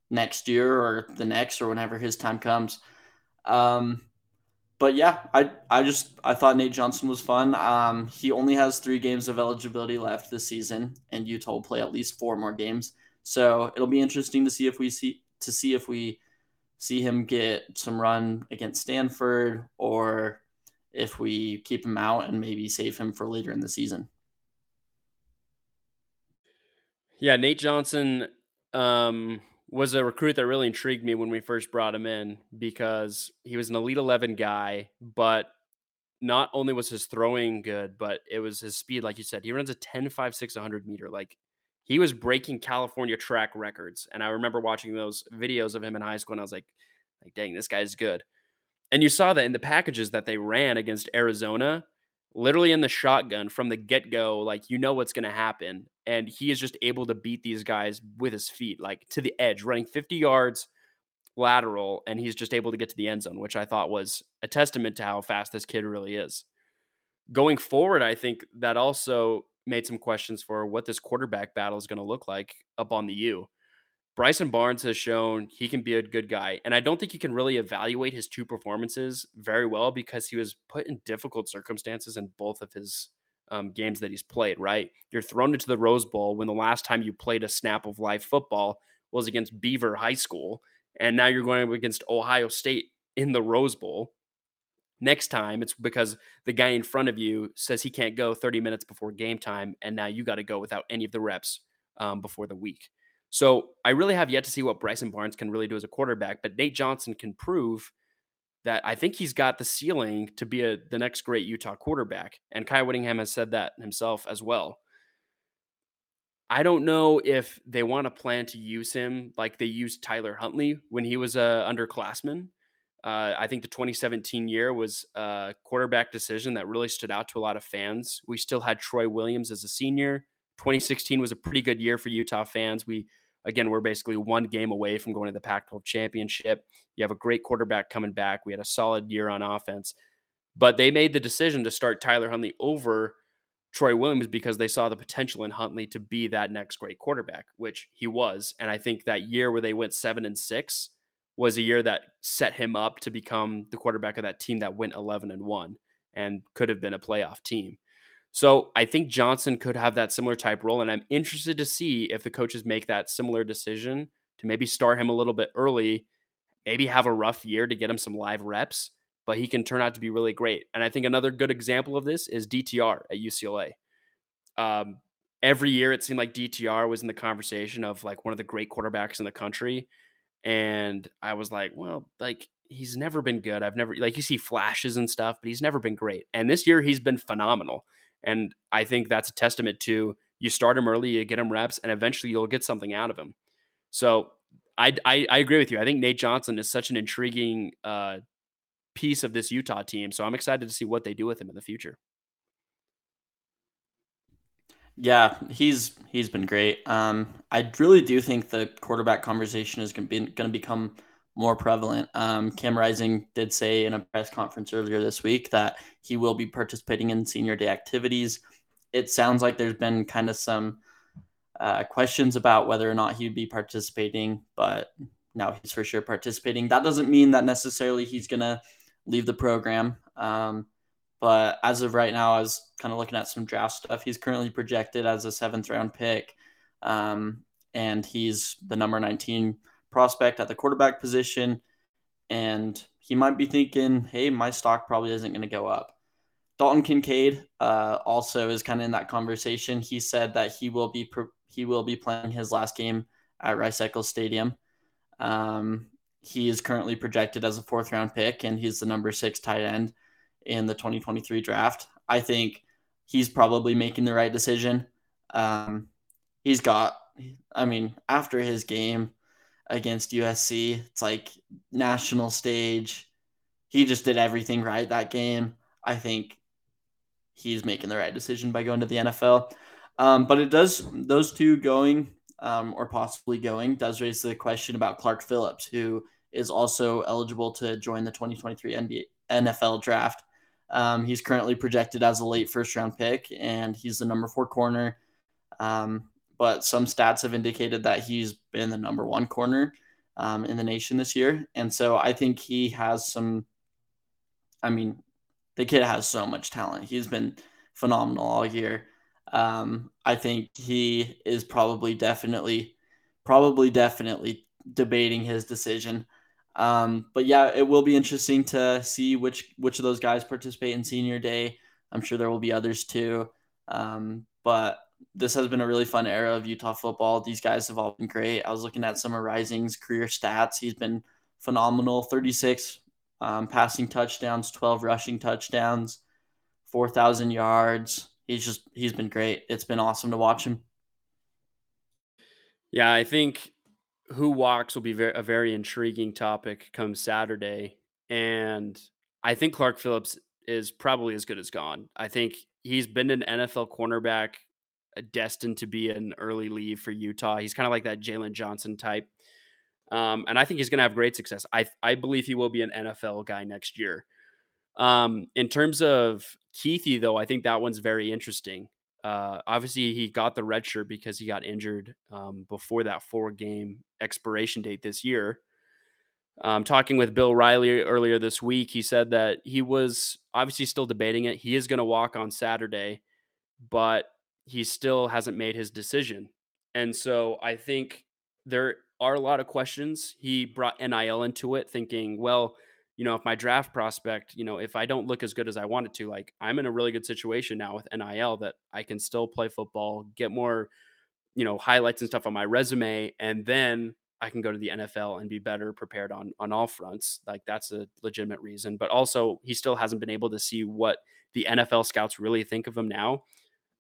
next year or the next or whenever his time comes. Um, but yeah, I I just I thought Nate Johnson was fun. Um, he only has three games of eligibility left this season, and Utah will play at least four more games. So it'll be interesting to see if we see to see if we see him get some run against Stanford or if we keep him out and maybe save him for later in the season. Yeah, Nate Johnson um, was a recruit that really intrigued me when we first brought him in because he was an Elite 11 guy, but not only was his throwing good, but it was his speed. Like you said, he runs a 10 5 6 100 meter. Like he was breaking California track records. And I remember watching those videos of him in high school and I was like, like dang, this guy's good. And you saw that in the packages that they ran against Arizona, literally in the shotgun from the get go, like you know what's going to happen. And he is just able to beat these guys with his feet, like to the edge, running 50 yards lateral. And he's just able to get to the end zone, which I thought was a testament to how fast this kid really is. Going forward, I think that also made some questions for what this quarterback battle is going to look like up on the U. Bryson Barnes has shown he can be a good guy. And I don't think you can really evaluate his two performances very well because he was put in difficult circumstances in both of his um, games that he's played, right? You're thrown into the Rose Bowl when the last time you played a snap of live football was against Beaver High School. And now you're going against Ohio State in the Rose Bowl. Next time, it's because the guy in front of you says he can't go 30 minutes before game time. And now you got to go without any of the reps um, before the week. So I really have yet to see what Bryson Barnes can really do as a quarterback, but Nate Johnson can prove that I think he's got the ceiling to be a, the next great Utah quarterback. And Kyle Whittingham has said that himself as well. I don't know if they want to plan to use him like they used Tyler Huntley when he was a underclassman. Uh, I think the 2017 year was a quarterback decision that really stood out to a lot of fans. We still had Troy Williams as a senior. 2016 was a pretty good year for Utah fans. We Again, we're basically one game away from going to the Pac 12 championship. You have a great quarterback coming back. We had a solid year on offense, but they made the decision to start Tyler Huntley over Troy Williams because they saw the potential in Huntley to be that next great quarterback, which he was. And I think that year where they went seven and six was a year that set him up to become the quarterback of that team that went 11 and one and could have been a playoff team. So I think Johnson could have that similar type role. And I'm interested to see if the coaches make that similar decision to maybe start him a little bit early, maybe have a rough year to get him some live reps, but he can turn out to be really great. And I think another good example of this is DTR at UCLA. Um, every year it seemed like DTR was in the conversation of like one of the great quarterbacks in the country. And I was like, well, like he's never been good. I've never like you see flashes and stuff, but he's never been great. And this year he's been phenomenal. And I think that's a testament to you start him early, you get him reps, and eventually you'll get something out of him. So I, I, I agree with you. I think Nate Johnson is such an intriguing uh, piece of this Utah team. So I'm excited to see what they do with him in the future. Yeah, he's he's been great. Um, I really do think the quarterback conversation is going to be going to become more prevalent. Um, Cam Rising did say in a press conference earlier this week that he will be participating in senior day activities. It sounds like there's been kind of some uh, questions about whether or not he'd be participating, but now he's for sure participating. That doesn't mean that necessarily he's going to leave the program. Um, but as of right now, I was kind of looking at some draft stuff. He's currently projected as a seventh round pick, um, and he's the number 19 prospect at the quarterback position. And he might be thinking, hey, my stock probably isn't going to go up. Dalton Kincaid uh, also is kind of in that conversation. He said that he will be he will be playing his last game at Rice Eccles Stadium. Um, he is currently projected as a fourth round pick, and he's the number six tight end in the 2023 draft. I think he's probably making the right decision. Um, he's got, I mean, after his game against USC, it's like national stage. He just did everything right that game. I think he's making the right decision by going to the NFL. Um, but it does, those two going um, or possibly going does raise the question about Clark Phillips, who is also eligible to join the 2023 NBA, NFL draft. Um, he's currently projected as a late first round pick, and he's the number four corner. Um, but some stats have indicated that he's been the number one corner um, in the nation this year. And so I think he has some, I mean, the kid has so much talent. He's been phenomenal all year. Um, I think he is probably definitely, probably definitely debating his decision. Um, but yeah, it will be interesting to see which which of those guys participate in senior day. I'm sure there will be others too. Um, but this has been a really fun era of Utah football. These guys have all been great. I was looking at of Rising's career stats. He's been phenomenal 36 um, passing touchdowns, 12 rushing touchdowns, 4,000 yards, he's just he's been great. It's been awesome to watch him. Yeah, I think who walks will be a very intriguing topic come Saturday, and I think Clark Phillips is probably as good as gone. I think he's been an NFL cornerback destined to be an early leave for Utah. He's kind of like that Jaylon Johnson type. Um, and I think he's going to have great success. I I believe he will be an NFL guy next year. Um, in terms of Kuithe, though, I think that one's very interesting. Uh, obviously, he got the red shirt because he got injured um, before that four game expiration date this year. Um, talking with Bill Riley earlier this week, he said that he was obviously still debating it. He is going to walk on Saturday, but he still hasn't made his decision. And so I think there are a lot of questions. He brought NIL into it, thinking, well, you know, if my draft prospect, you know, if I don't look as good as I wanted to, like I'm in a really good situation now with NIL that I can still play football, get more, you know, highlights and stuff on my resume, and then I can go to the NFL and be better prepared on on all fronts. Like that's a legitimate reason. But also he still hasn't been able to see what the NFL scouts really think of him now.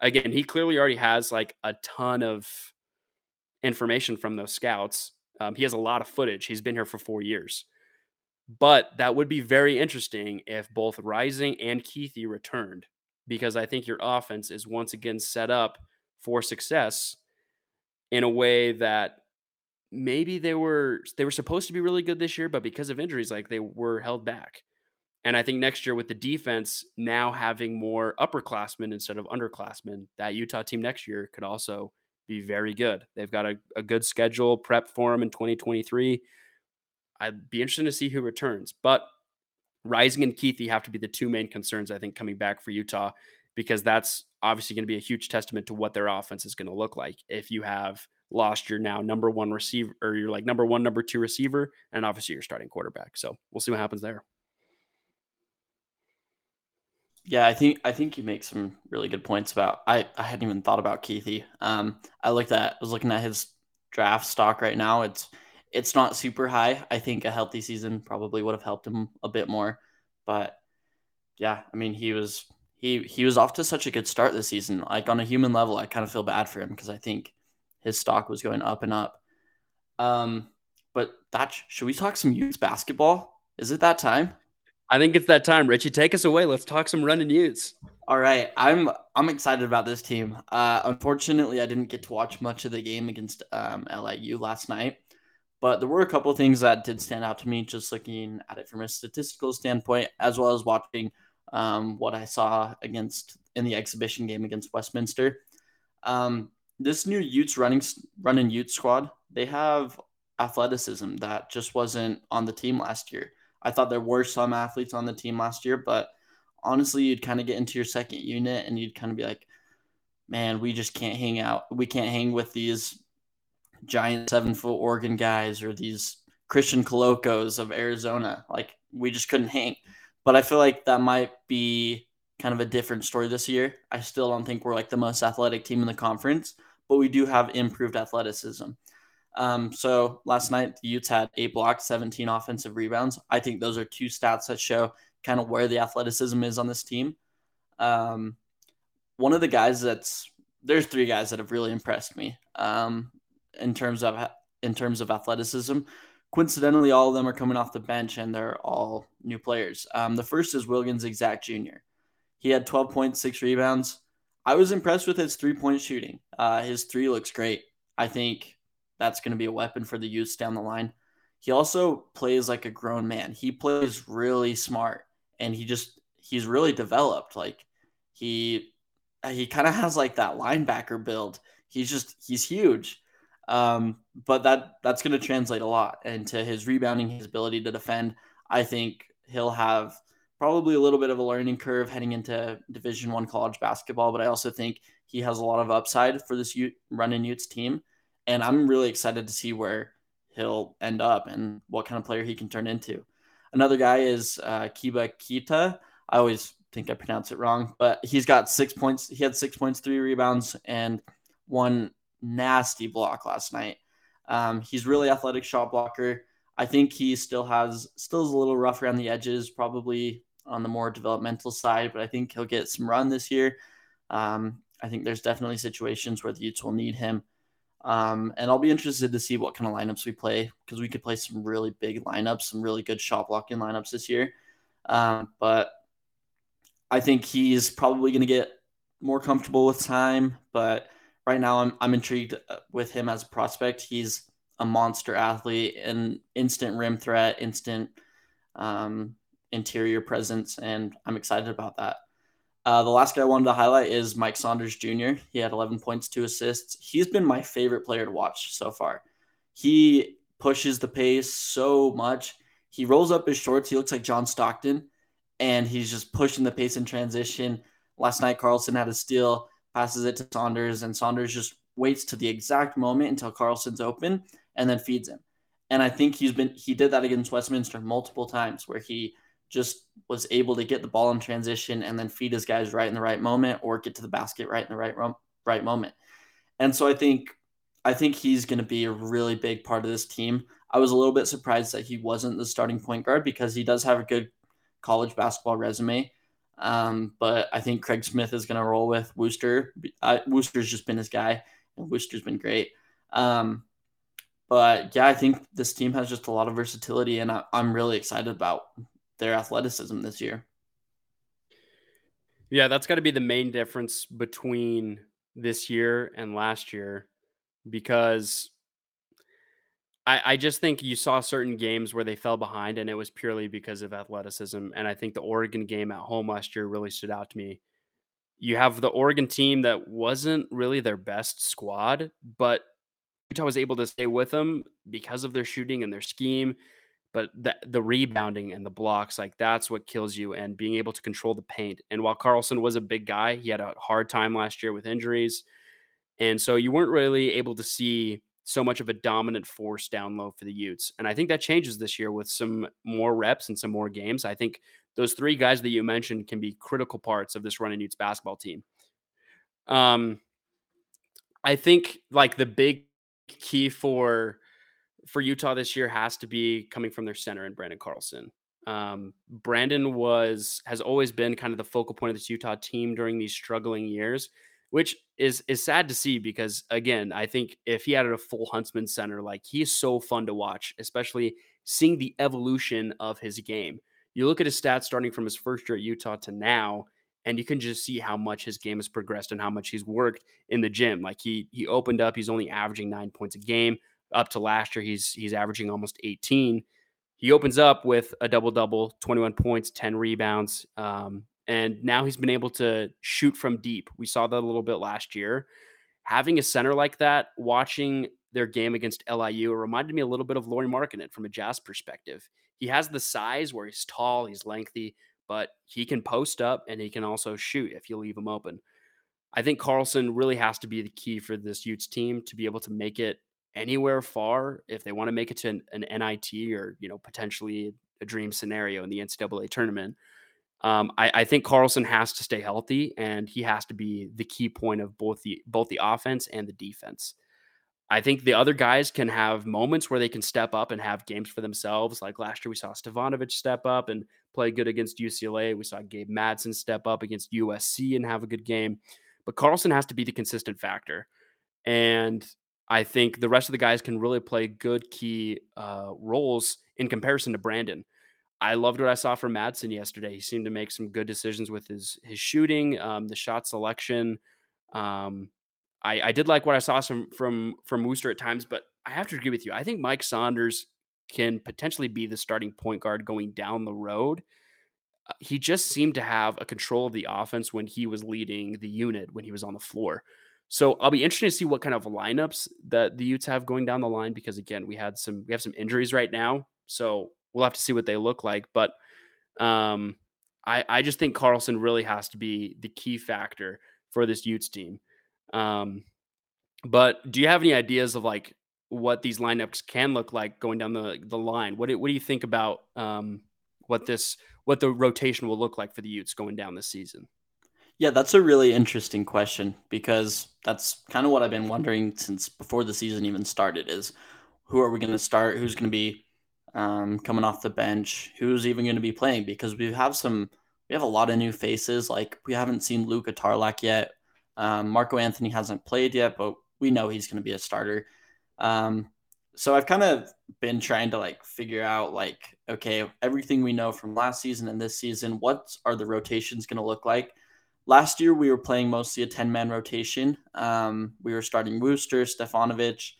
Again, he clearly already has like a ton of information from those scouts. Um, he has a lot of footage. He's been here for four years. But that would be very interesting if both Rising and Kuithe returned, because I think your offense is once again set up for success in a way that maybe they were they were supposed to be really good this year, but because of injuries, like they were held back. And I think next year with the defense now having more upperclassmen instead of underclassmen, that Utah team next year could also be very good. They've got a, a good schedule prep for them in 2023. I'd be interested to see who returns. But Rising and Kuithe have to be the two main concerns, I think, coming back for Utah, because that's obviously going to be a huge testament to what their offense is going to look like. If you have lost your now number one receiver, or you're like number one, number two receiver, and obviously your starting quarterback. So we'll see what happens there. Yeah, I think I think you make some really good points about. I I hadn't even thought about Kuithe. Um, I looked at I was looking at his draft stock right now. It's it's not super high. I think a healthy season probably would have helped him a bit more. But yeah, I mean, he was he he was off to such a good start this season. Like on a human level, I kind of feel bad for him because I think his stock was going up and up. Um, but that should we talk some youth basketball? Is it that time? I think it's that time. Richie, take us away. Let's talk some running Utes. All right, I'm I'm excited about this team. Uh, unfortunately, I didn't get to watch much of the game against um, LIU last night. But there were a couple things that did stand out to me just looking at it from a statistical standpoint, as well as watching um, what I saw against in the exhibition game against Westminster. Um, this new Utes running running Ute squad, they have athleticism that just wasn't on the team last year. I thought there were some athletes on the team last year, but honestly, you'd kind of get into your second unit and you'd kind of be like, man, we just can't hang out. We can't hang with these giant seven foot Oregon guys or these Christian Kolokos of Arizona. Like we just couldn't hang. But I feel like that might be kind of a different story this year. I still don't think we're like the most athletic team in the conference, but we do have improved athleticism. Um, so last night the Utes had eight blocks, 17 offensive rebounds. I think those are two stats that show kind of where the athleticism is on this team. Um, one of the guys that's there's three guys that have really impressed me um, in terms of in terms of athleticism. Coincidentally, all of them are coming off the bench and they're all new players. Um, the first is Wilguens Exact Jr. He had 12.6 rebounds. I was impressed with his three point shooting. Uh, his three looks great. I think that's going to be a weapon for the Utes down the line. He also plays like a grown man. He plays really smart and he just he's really developed. Like he he kind of has like that linebacker build. He's just he's huge. Um, but that that's going to translate a lot into his rebounding, his ability to defend. I think he'll have probably a little bit of a learning curve heading into Division One college basketball, but I also think he has a lot of upside for this Ute, running Utes team, and I'm really excited to see where he'll end up and what kind of player he can turn into. Another guy is uh, Keba Keita. I always think I pronounce it wrong, but he's got six points. He had six points, three rebounds, and one nasty block last night. Um, he's really athletic shot blocker. I think he still has still is a little rough around the edges, probably on the more developmental side, but I think he'll get some run this year. Um, I think there's definitely situations where the Utes will need him. Um, and I'll be interested to see what kind of lineups we play because we could play some really big lineups, some really good shot blocking lineups this year. Um, but I think he's probably going to get more comfortable with time. But right now, I'm, I'm intrigued uh, with him as a prospect. He's a monster athlete, an instant rim threat, instant um, interior presence, and I'm excited about that. Uh, the last guy I wanted to highlight is Mike Saunders Jr. He had 11 points, two assists. He's been my favorite player to watch so far. He pushes the pace so much. He rolls up his shorts. He looks like John Stockton, and he's just pushing the pace in transition. Last night, Carlson had a steal, passes it to Saunders, and Saunders just waits to the exact moment until Carlson's open and then feeds him. And I think he's been he did that against Westminster multiple times where he just was able to get the ball in transition and then feed his guys right in the right moment or get to the basket right in the right right moment. And so I think I think he's going to be a really big part of this team. I was a little bit surprised that he wasn't the starting point guard because he does have a good college basketball resume. Um, but I think Craig Smith is going to roll with Worster. Worster's just been his guy, and Worster's been great. Um, but yeah, I think this team has just a lot of versatility, and I, I'm really excited about their athleticism this year. Yeah, that's got to be the main difference between this year and last year because I, I just think you saw certain games where they fell behind and it was purely because of athleticism. And I think the Oregon game at home last year really stood out to me. You have the Oregon team that wasn't really their best squad, but Utah was able to stay with them because of their shooting and their scheme. But the, the rebounding and the blocks, like that's what kills you, and being able to control the paint. And while Carlson was a big guy, he had a hard time last year with injuries. And so you weren't really able to see so much of a dominant force down low for the Utes. And I think that changes this year with some more reps and some more games. I think those three guys that you mentioned can be critical parts of this running Utes basketball team. Um, I think like the big key for for Utah this year has to be coming from their center and Branden Carlson. Um, Branden was has always been kind of the focal point of this Utah team during these struggling years which is is sad to see because again, I think if he had a full Huntsman center, like he's so fun to watch, especially seeing the evolution of his game. You look at his stats starting from his first year at Utah to now, and you can just see how much his game has progressed and how much he's worked in the gym. Like he he opened up, he's only averaging nine points a game. Up to last year, he's he's averaging almost 18. He opens up with a double double, 21 points, 10 rebounds. Um, and now he's been able to shoot from deep. We saw that a little bit last year. Having a center like that, watching their game against LIU, it reminded me a little bit of Lauri Markkanen from a Jazz perspective. He has the size where he's tall, he's lengthy, but he can post up and he can also shoot if you leave him open. I think Carlson really has to be the key for this Utes team to be able to make it anywhere far if they want to make it to an, an NIT or you know potentially a dream scenario in the NCAA tournament Um, I, I, think Carlson has to stay healthy, and he has to be the key point of both the both the offense and the defense. I think the other guys can have moments where they can step up and have games for themselves. Like last year, we saw Stefanovic step up and play good against UCLA. We saw Gabe Madsen step up against USC and have a good game. But Carlson has to be the consistent factor. And I think the rest of the guys can really play good key uh, roles in comparison to Branden. I loved what I saw from Madsen yesterday. He seemed to make some good decisions with his his shooting, um, the shot selection. Um, I, I did like what I saw from from from Worster at times, but I have to agree with you. I think Mike Saunders can potentially be the starting point guard going down the road. Uh, he just seemed to have a control of the offense when he was leading the unit when he was on the floor. So I'll be interested to see what kind of lineups that the Utes have going down the line because again, we had some we have some injuries right now. So we'll have to see what they look like. But um I, I just think Carlson really has to be the key factor for this Utes team. Um, but do you have any ideas of like what these lineups can look like going down the the line? What do, what do you think about um, what this what the rotation will look like for the Utes going down this season? Yeah, that's a really interesting question because that's kind of what I've been wondering since before the season even started is who are we going to start? Who's going to be um, coming off the bench? Who's even going to be playing? Because we have some, we have a lot of new faces. Like we haven't seen Luka Tarlac yet. Um, Marco Anthony hasn't played yet, but we know he's going to be a starter. Um, so I've kind of been trying to like figure out like, okay, everything we know from last season and this season, what are the rotations going to look like? Last year we were playing mostly a 10 man rotation. Um, we were starting Worster, Stefanovic,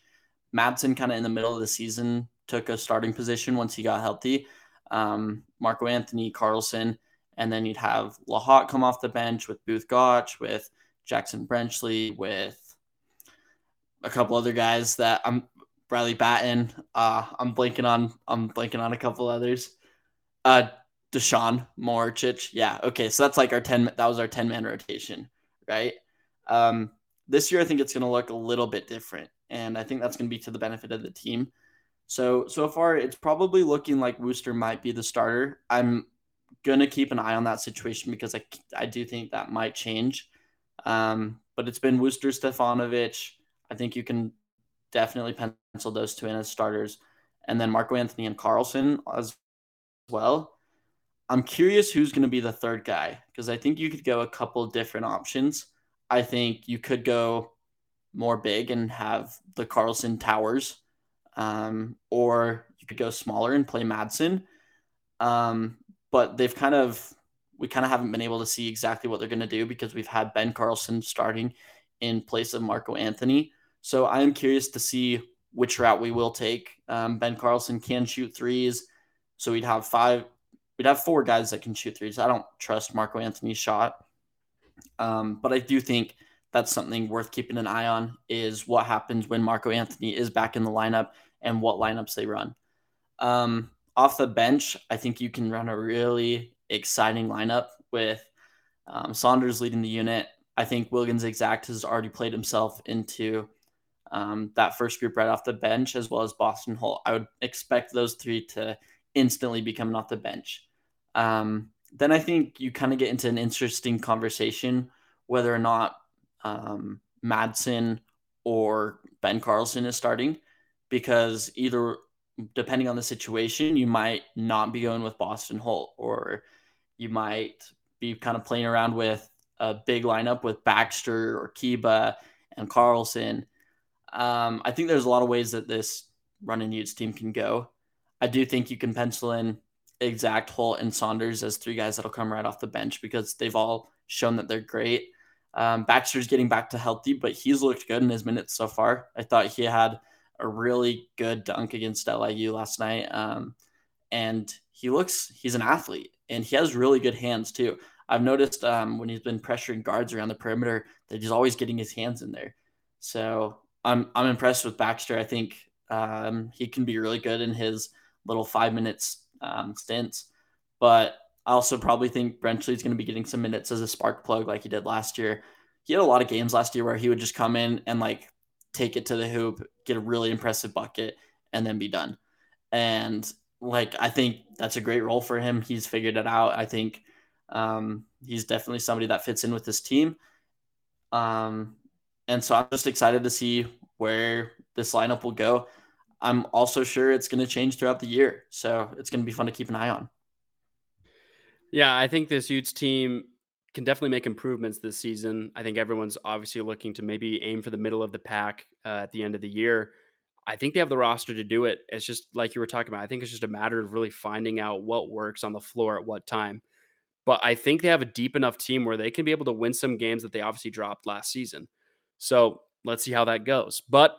Madsen kind of in the middle of the season took a starting position once he got healthy. Um, Marco Anthony, Carlson, and then you'd have Lahat come off the bench with Both Gach, with Jaxon Brenchley, with a couple other guys that I'm Riley Battin. Uh, I'm blanking on I'm blanking on a couple others. Uh, Dusan Mahorcic. Yeah. Okay. So that's like our 10, that was our 10 man rotation, right? Um, this year, I think it's going to look a little bit different. And I think that's going to be to the benefit of the team. So, so far, it's probably looking like Worster might be the starter. I'm going to keep an eye on that situation because I, I do think that might change. Um, but it's been Worster Stefanovic. I think you can definitely pencil those two in as starters. And then Marco Anthony and Carlson as well. I'm curious who's going to be the third guy because I think you could go a couple different options. I think you could go more big and have the Carlson Towers, um, or you could go smaller and play Madsen. Um, but they've kind of we kind of haven't been able to see exactly what they're going to do because we've had Ben Carlson starting in place of Marco Anthony. So I am curious to see which route we will take. Um, ben Carlson can shoot threes, so we'd have five, we'd have four guys that can shoot threes. I don't trust Marco Anthony's shot, um, but I do think that's something worth keeping an eye on. Is what happens when Marco Anthony is back in the lineup and what lineups they run. Um, off the bench, I think you can run a really exciting lineup with um, Saunders leading the unit. I think Wilguens Exact has already played himself into um, that first group right off the bench, as well as Bostyn Holt. I would expect those three to instantly be coming off the bench. Um, then I think you kind of get into an interesting conversation whether or not um, Madsen or Ben Carlson is starting, because either depending on the situation, you might not be going with Bostyn Holt, or you might be kind of playing around with a big lineup with Baxter or Keba and Carlson. Um, I think there's a lot of ways that this run and Utes team can go. I do think you can pencil in Exact, Holt, and Saunders as three guys that'll come right off the bench because they've all shown that they're great. Um, Baxter's getting back to healthy, but he's looked good in his minutes so far. I thought he had a really good dunk against LIU last night. Um, and he looks, he's an athlete and he has really good hands too. I've noticed um, when he's been pressuring guards around the perimeter that he's always getting his hands in there. So I'm I'm impressed with Baxter. I think um, he can be really good in his little five minutes um, stints. But I also probably think Brenchley is going to be getting some minutes as a spark plug like he did last year. He had a lot of games last year where he would just come in and like take it to the hoop, get a really impressive bucket, and then be done. And like I think that's a great role for him. He's figured it out. I think Um, he's definitely somebody that fits in with this team. Um, and so I'm just excited to see where this lineup will go. I'm also sure it's going to change throughout the year. So it's going to be fun to keep an eye on. Yeah, I think this Utes team can definitely make improvements this season. I think everyone's obviously looking to maybe aim for the middle of the pack uh, at the end of the year. I think they have the roster to do it. It's just like you were talking about. I think it's just a matter of really finding out what works on the floor at what time. But I think they have a deep enough team where they can be able to win some games that they obviously dropped last season. So let's see how that goes. But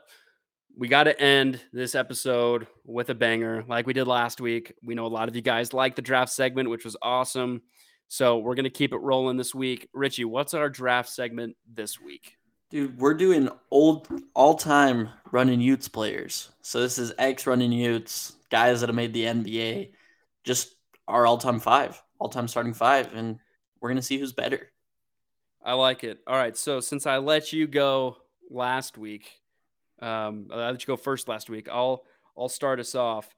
we got to end this episode with a banger like we did last week. We know a lot of you guys like the draft segment, which was awesome. So we're going to keep it rolling this week. Richie, what's our draft segment this week? Dude, we're doing old all time running Utes players. So this is ex running Utes, guys that have made the NBA, just our all time five, all time starting five. And we're going to see who's better. I like it. All right. So since I let you go last week, um, I let you go first last week. I'll I'll start us off.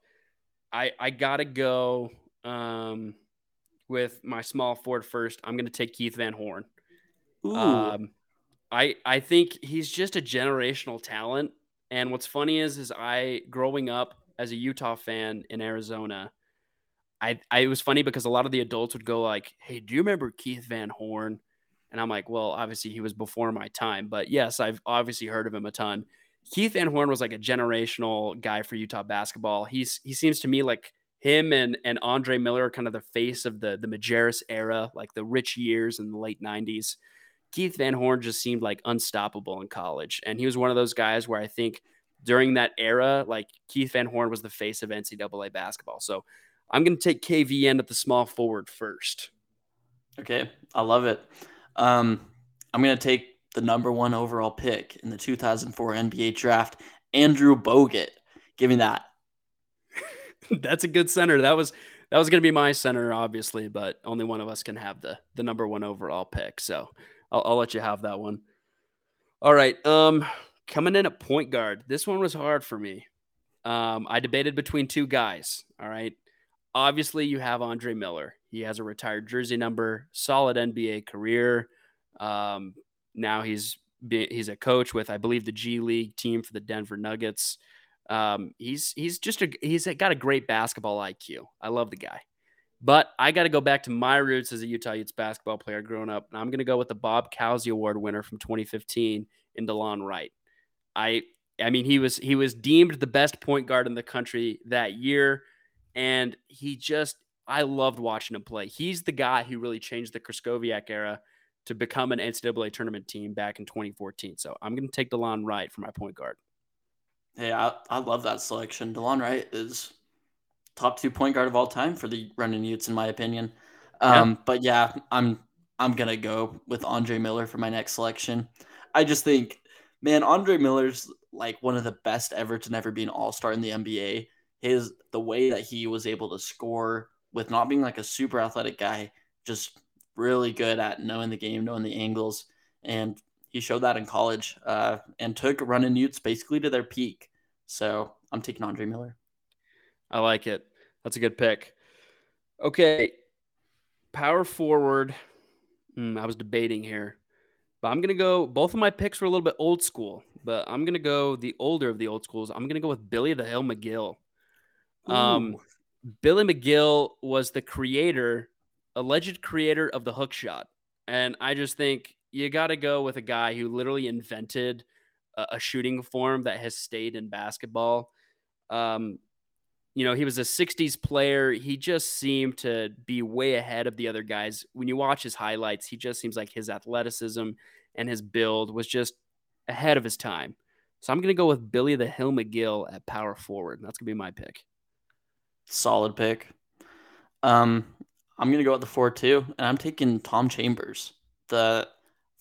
I I gotta go um, with my small forward first. I'm gonna take Keith Van Horn. Ooh. Um, I I think he's just a generational talent. And what's funny is is I growing up as a Utah fan in Arizona, I, I it was funny because a lot of the adults would go like, "Hey, do you remember Keith Van Horn?" And I'm like, "Well, obviously he was before my time, but yes, I've obviously heard of him a ton." Keith Van Horn was like a generational guy for Utah basketball. He's he seems to me like him and and Andre Miller are kind of the face of the the Majerus era, like the rich years in the late '90s. Keith Van Horn just seemed like unstoppable in college, and he was one of those guys where I think during that era, like Keith Van Horn was the face of NCAA basketball. So I'm going to take KVN at the small forward first. Okay, I love it. Um, I'm going to take the number one overall pick in the 2004 NBA draft, Andrew Bogut. Give me that. That's a good center. That was that was going to be my center, obviously, but only one of us can have the the number one overall pick. So I'll, I'll let you have that one. All right. Um, coming in at point guard. This one was hard for me. Um, I debated between two guys. All right. Obviously, you have Andre Miller. He has a retired jersey number, solid NBA career. Um, now he's he's a coach with, I believe, the G League team for the Denver Nuggets. Um, he's he's just a he's got a great basketball IQ. I love the guy. But I got to go back to my roots as a Utah Utes basketball player growing up, and I'm going to go with the Bob Cousy Award winner from 2015 in DeLon Wright. I I mean he was he was deemed the best point guard in the country that year, and he just I loved watching him play. He's the guy who really changed the Krystkowiak era to become an NCAA tournament team back in 2014. So I'm going to take DeLon Wright for my point guard. Hey, I, I love that selection. DeLon Wright is top two point guard of all time for the running Utes, in my opinion. Um, yeah. But yeah, I'm I'm gonna go with Andre Miller for my next selection. I just think, man, Andre Miller's like one of the best ever to never be an All Star in the NBA. His the way that he was able to score with not being like a super athletic guy, just really good at knowing the game, knowing the angles, and he showed that in college uh, and took running Utes basically to their peak. So I'm taking Andre Miller. I like it. That's a good pick. Okay, power forward. Hmm, I was debating here, but I'm gonna go. Both of my picks were a little bit old school, but I'm gonna go the older of the old schools. I'm gonna go with Billy the Hill McGill. Um, Billy McGill was the creator alleged creator of the hook shot. And I just think you got to go with a guy who literally invented a, a shooting form that has stayed in basketball. Um, you know, he was a 60s player. He just seemed to be way ahead of the other guys. When you watch his highlights, he just seems like his athleticism and his build was just ahead of his time. So I'm going to go with Billy the Hill McGill at power forward. That's going to be my pick. Solid pick. Um, I'm to go with the 4 2, and I'm taking Tom Chambers, the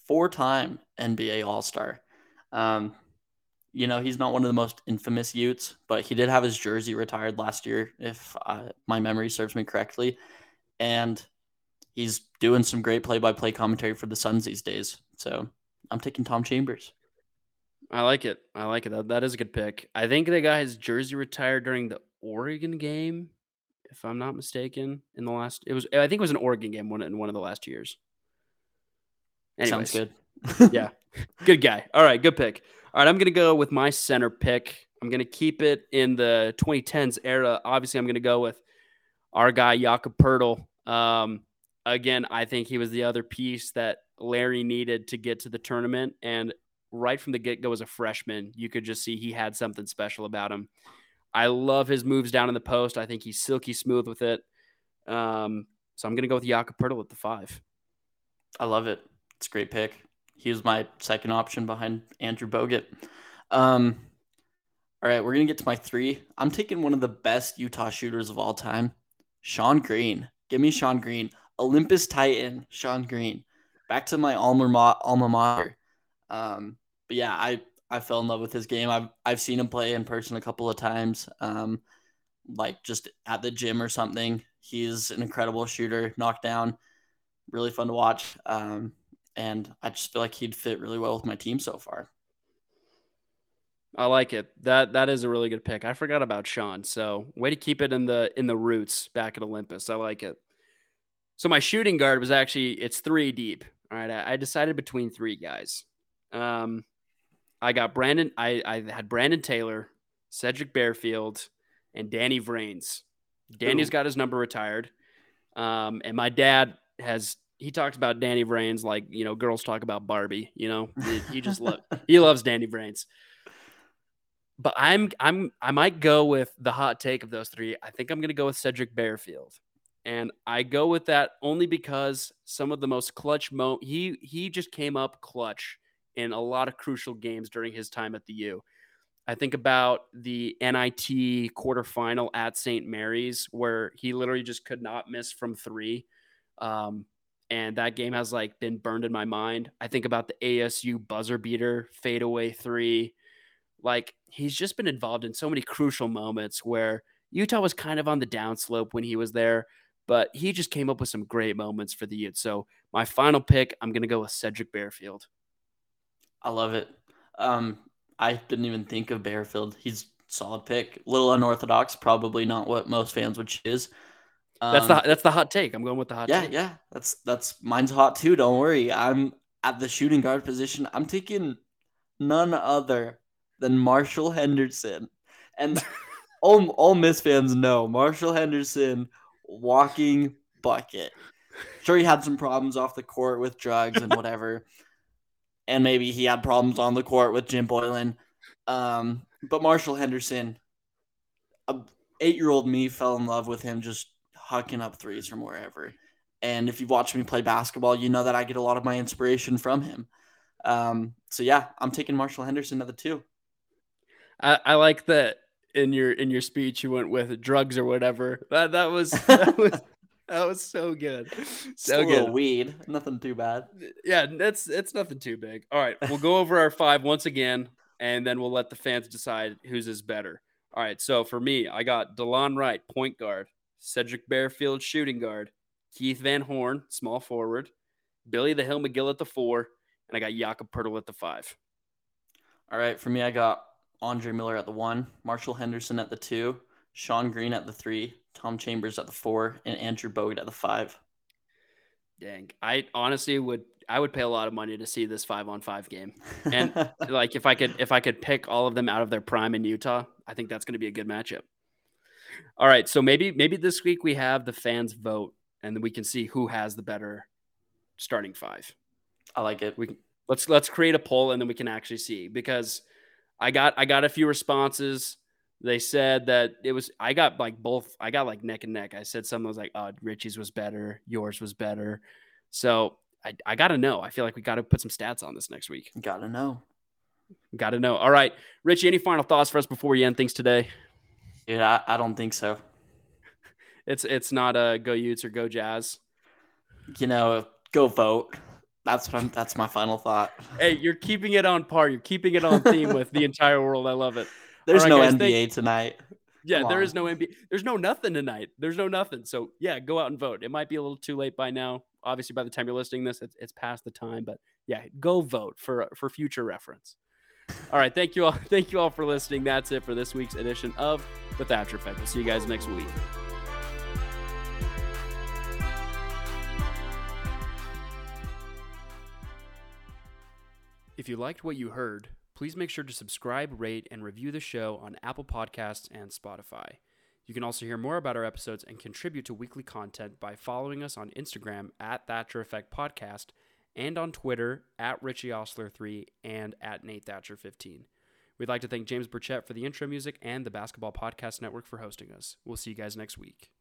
four time NBA All Star. Um, you know, he's not one of the most infamous Utes, but he did have his jersey retired last year, if uh, my memory serves me correctly. And he's doing some great play by play commentary for the Suns these days. So I'm taking Tom Chambers. I like it. I like it. That, that is a good pick. I think they got his jersey retired during the Oregon game if I'm not mistaken, in the last it was I think it was an Oregon game one in one of the last years. Anyways, Sounds good. yeah. Good guy. All right, good pick. All right, I'm gonna go with my center pick. I'm gonna keep it in the 2010s era. Obviously, I'm gonna go with our guy Jakob Poeltl. Um, again, I think he was the other piece that Larry needed to get to the tournament. And right from the get go as a freshman, you could just see he had something special about him. I love his moves down in the post. I think he's silky smooth with it. Um, so I'm gonna go with Jakob Poeltl at the five. I love it. It's a great pick. He was my second option behind Andrew Bogut. Um, all right, we're gonna get to my three. I'm taking one of the best Utah shooters of all time, Sean Green. Give me Sean Green, Olympus Titan, Sean Green. Back to my alma. Alma mater. Um, but yeah, I I fell in love with his game. I've I've seen him play in person a couple of times. Um, like just at the gym or something. He's an incredible shooter, knockdown, really fun to watch. Um, and I just feel like he'd fit really well with my team so far. I like it. That that is a really good pick. I forgot about Sean. So way to keep it in the in the roots back at Olympus. I like it. So my shooting guard was actually it's three deep. All right. I, I decided between three guys. Um I got Brandon, I, I had Brandon Taylor, Sedrick Barefield, and Danny Vranes. Danny's Ooh. got his number retired. Um, and my dad has he talks about Danny Vranes like you know girls talk about Barbie. You know he, he just loves he loves Danny Vranes. But I'm I'm I might go with the hot take of those three. I think I'm gonna go with Sedrick Barefield, and I go with that only because some of the most clutch mo he he just came up clutch in a lot of crucial games during his time at the U. I think about the NIT quarterfinal at St. Mary's where he literally just could not miss from three. Um, and that game has like been burned in my mind. I think about the ASU buzzer beater fadeaway three. Like he's just been involved in so many crucial moments where Utah was kind of on the downslope when he was there, but he just came up with some great moments for the Ute. So my final pick, I'm gonna go with Sedrick Barefield. I love it. Um, I didn't even think of Barefield. He's solid pick. A little unorthodox, probably not what most fans would choose. That's Um, the that's the hot take. I'm going with the hot yeah, take. yeah. That's that's mine's hot too. Don't worry. I'm at the shooting guard position. I'm taking none other than Marshall Henderson, and all Ole Miss fans know Marshall Henderson, walking bucket. Sure, he had some problems off the court with drugs and whatever, and maybe he had problems on the court with Jim Boylan. Um, but Marshall Henderson, a eight year old me fell in love with him just hucking up threes from wherever. And if you've watched me play basketball, you know that I get a lot of my inspiration from him. Um, so yeah, I'm taking Marshall Henderson at the two. I, I like that in your in your speech you went with drugs or whatever. That that was that was that was so good. So a good. weed, nothing too bad. Yeah, that's it's nothing too big. All right, we'll go over our five once again, and then we'll let the fans decide whose is better. All right, so for me, I got Delon Wright, point guard, Sedrick Barefield, shooting guard, Keith Van Horn, small forward, Billy the Hill McGill at the four, and I got Jakob Poeltl at the five. All right, for me, I got Andre Miller at the one, Marshall Henderson at the two, Sean Green at the three, Tom Chambers at the four, and Andrew Bogut at the five. Dang, I honestly would I would pay a lot of money to see this five on five game. And like if I could if I could pick all of them out of their prime in Utah, I think that's going to be a good matchup. All right, so maybe maybe this week we have the fans vote and then we can see who has the better starting five. I like it. We can let's let's create a poll and then we can actually see because I got I got a few responses. They said that it was I got like both I got like neck and neck. I said something was like, "Oh, Richie's was better, yours was better." So I, I got to know. I feel like we got to put some stats on this next week. Gotta know. Got to know. All right, Richie. Any final thoughts for us before we end things today? Yeah, I, I don't think so. It's it's not a go Utes or go Jazz. You know, go vote. That's my, that's my final thought. Hey, you're keeping it on par. You're keeping it on theme with the entire world. I love it. There's right, no guys, NBA tonight. Yeah, Come there on. is no NBA. There's no nothing tonight. There's no nothing. So yeah, go out and vote. It might be a little too late by now. Obviously, by the time you're listening this, it's, it's past the time. But yeah, go vote for for future reference. All right, thank you all. Thank you all for listening. That's it for this week's edition of the Thatcher Effect. We'll see you guys next week. If you liked what you heard please make sure to subscribe, rate, and review the show on Apple Podcasts and Spotify. You can also hear more about our episodes and contribute to weekly content by following us on Instagram at Thatcher Effect Podcast and on Twitter at Richie Osler3 and at Nate Thatcher15. We'd like to thank James Burchett for the intro music and the Basketball Podcast Network for hosting us. We'll see you guys next week.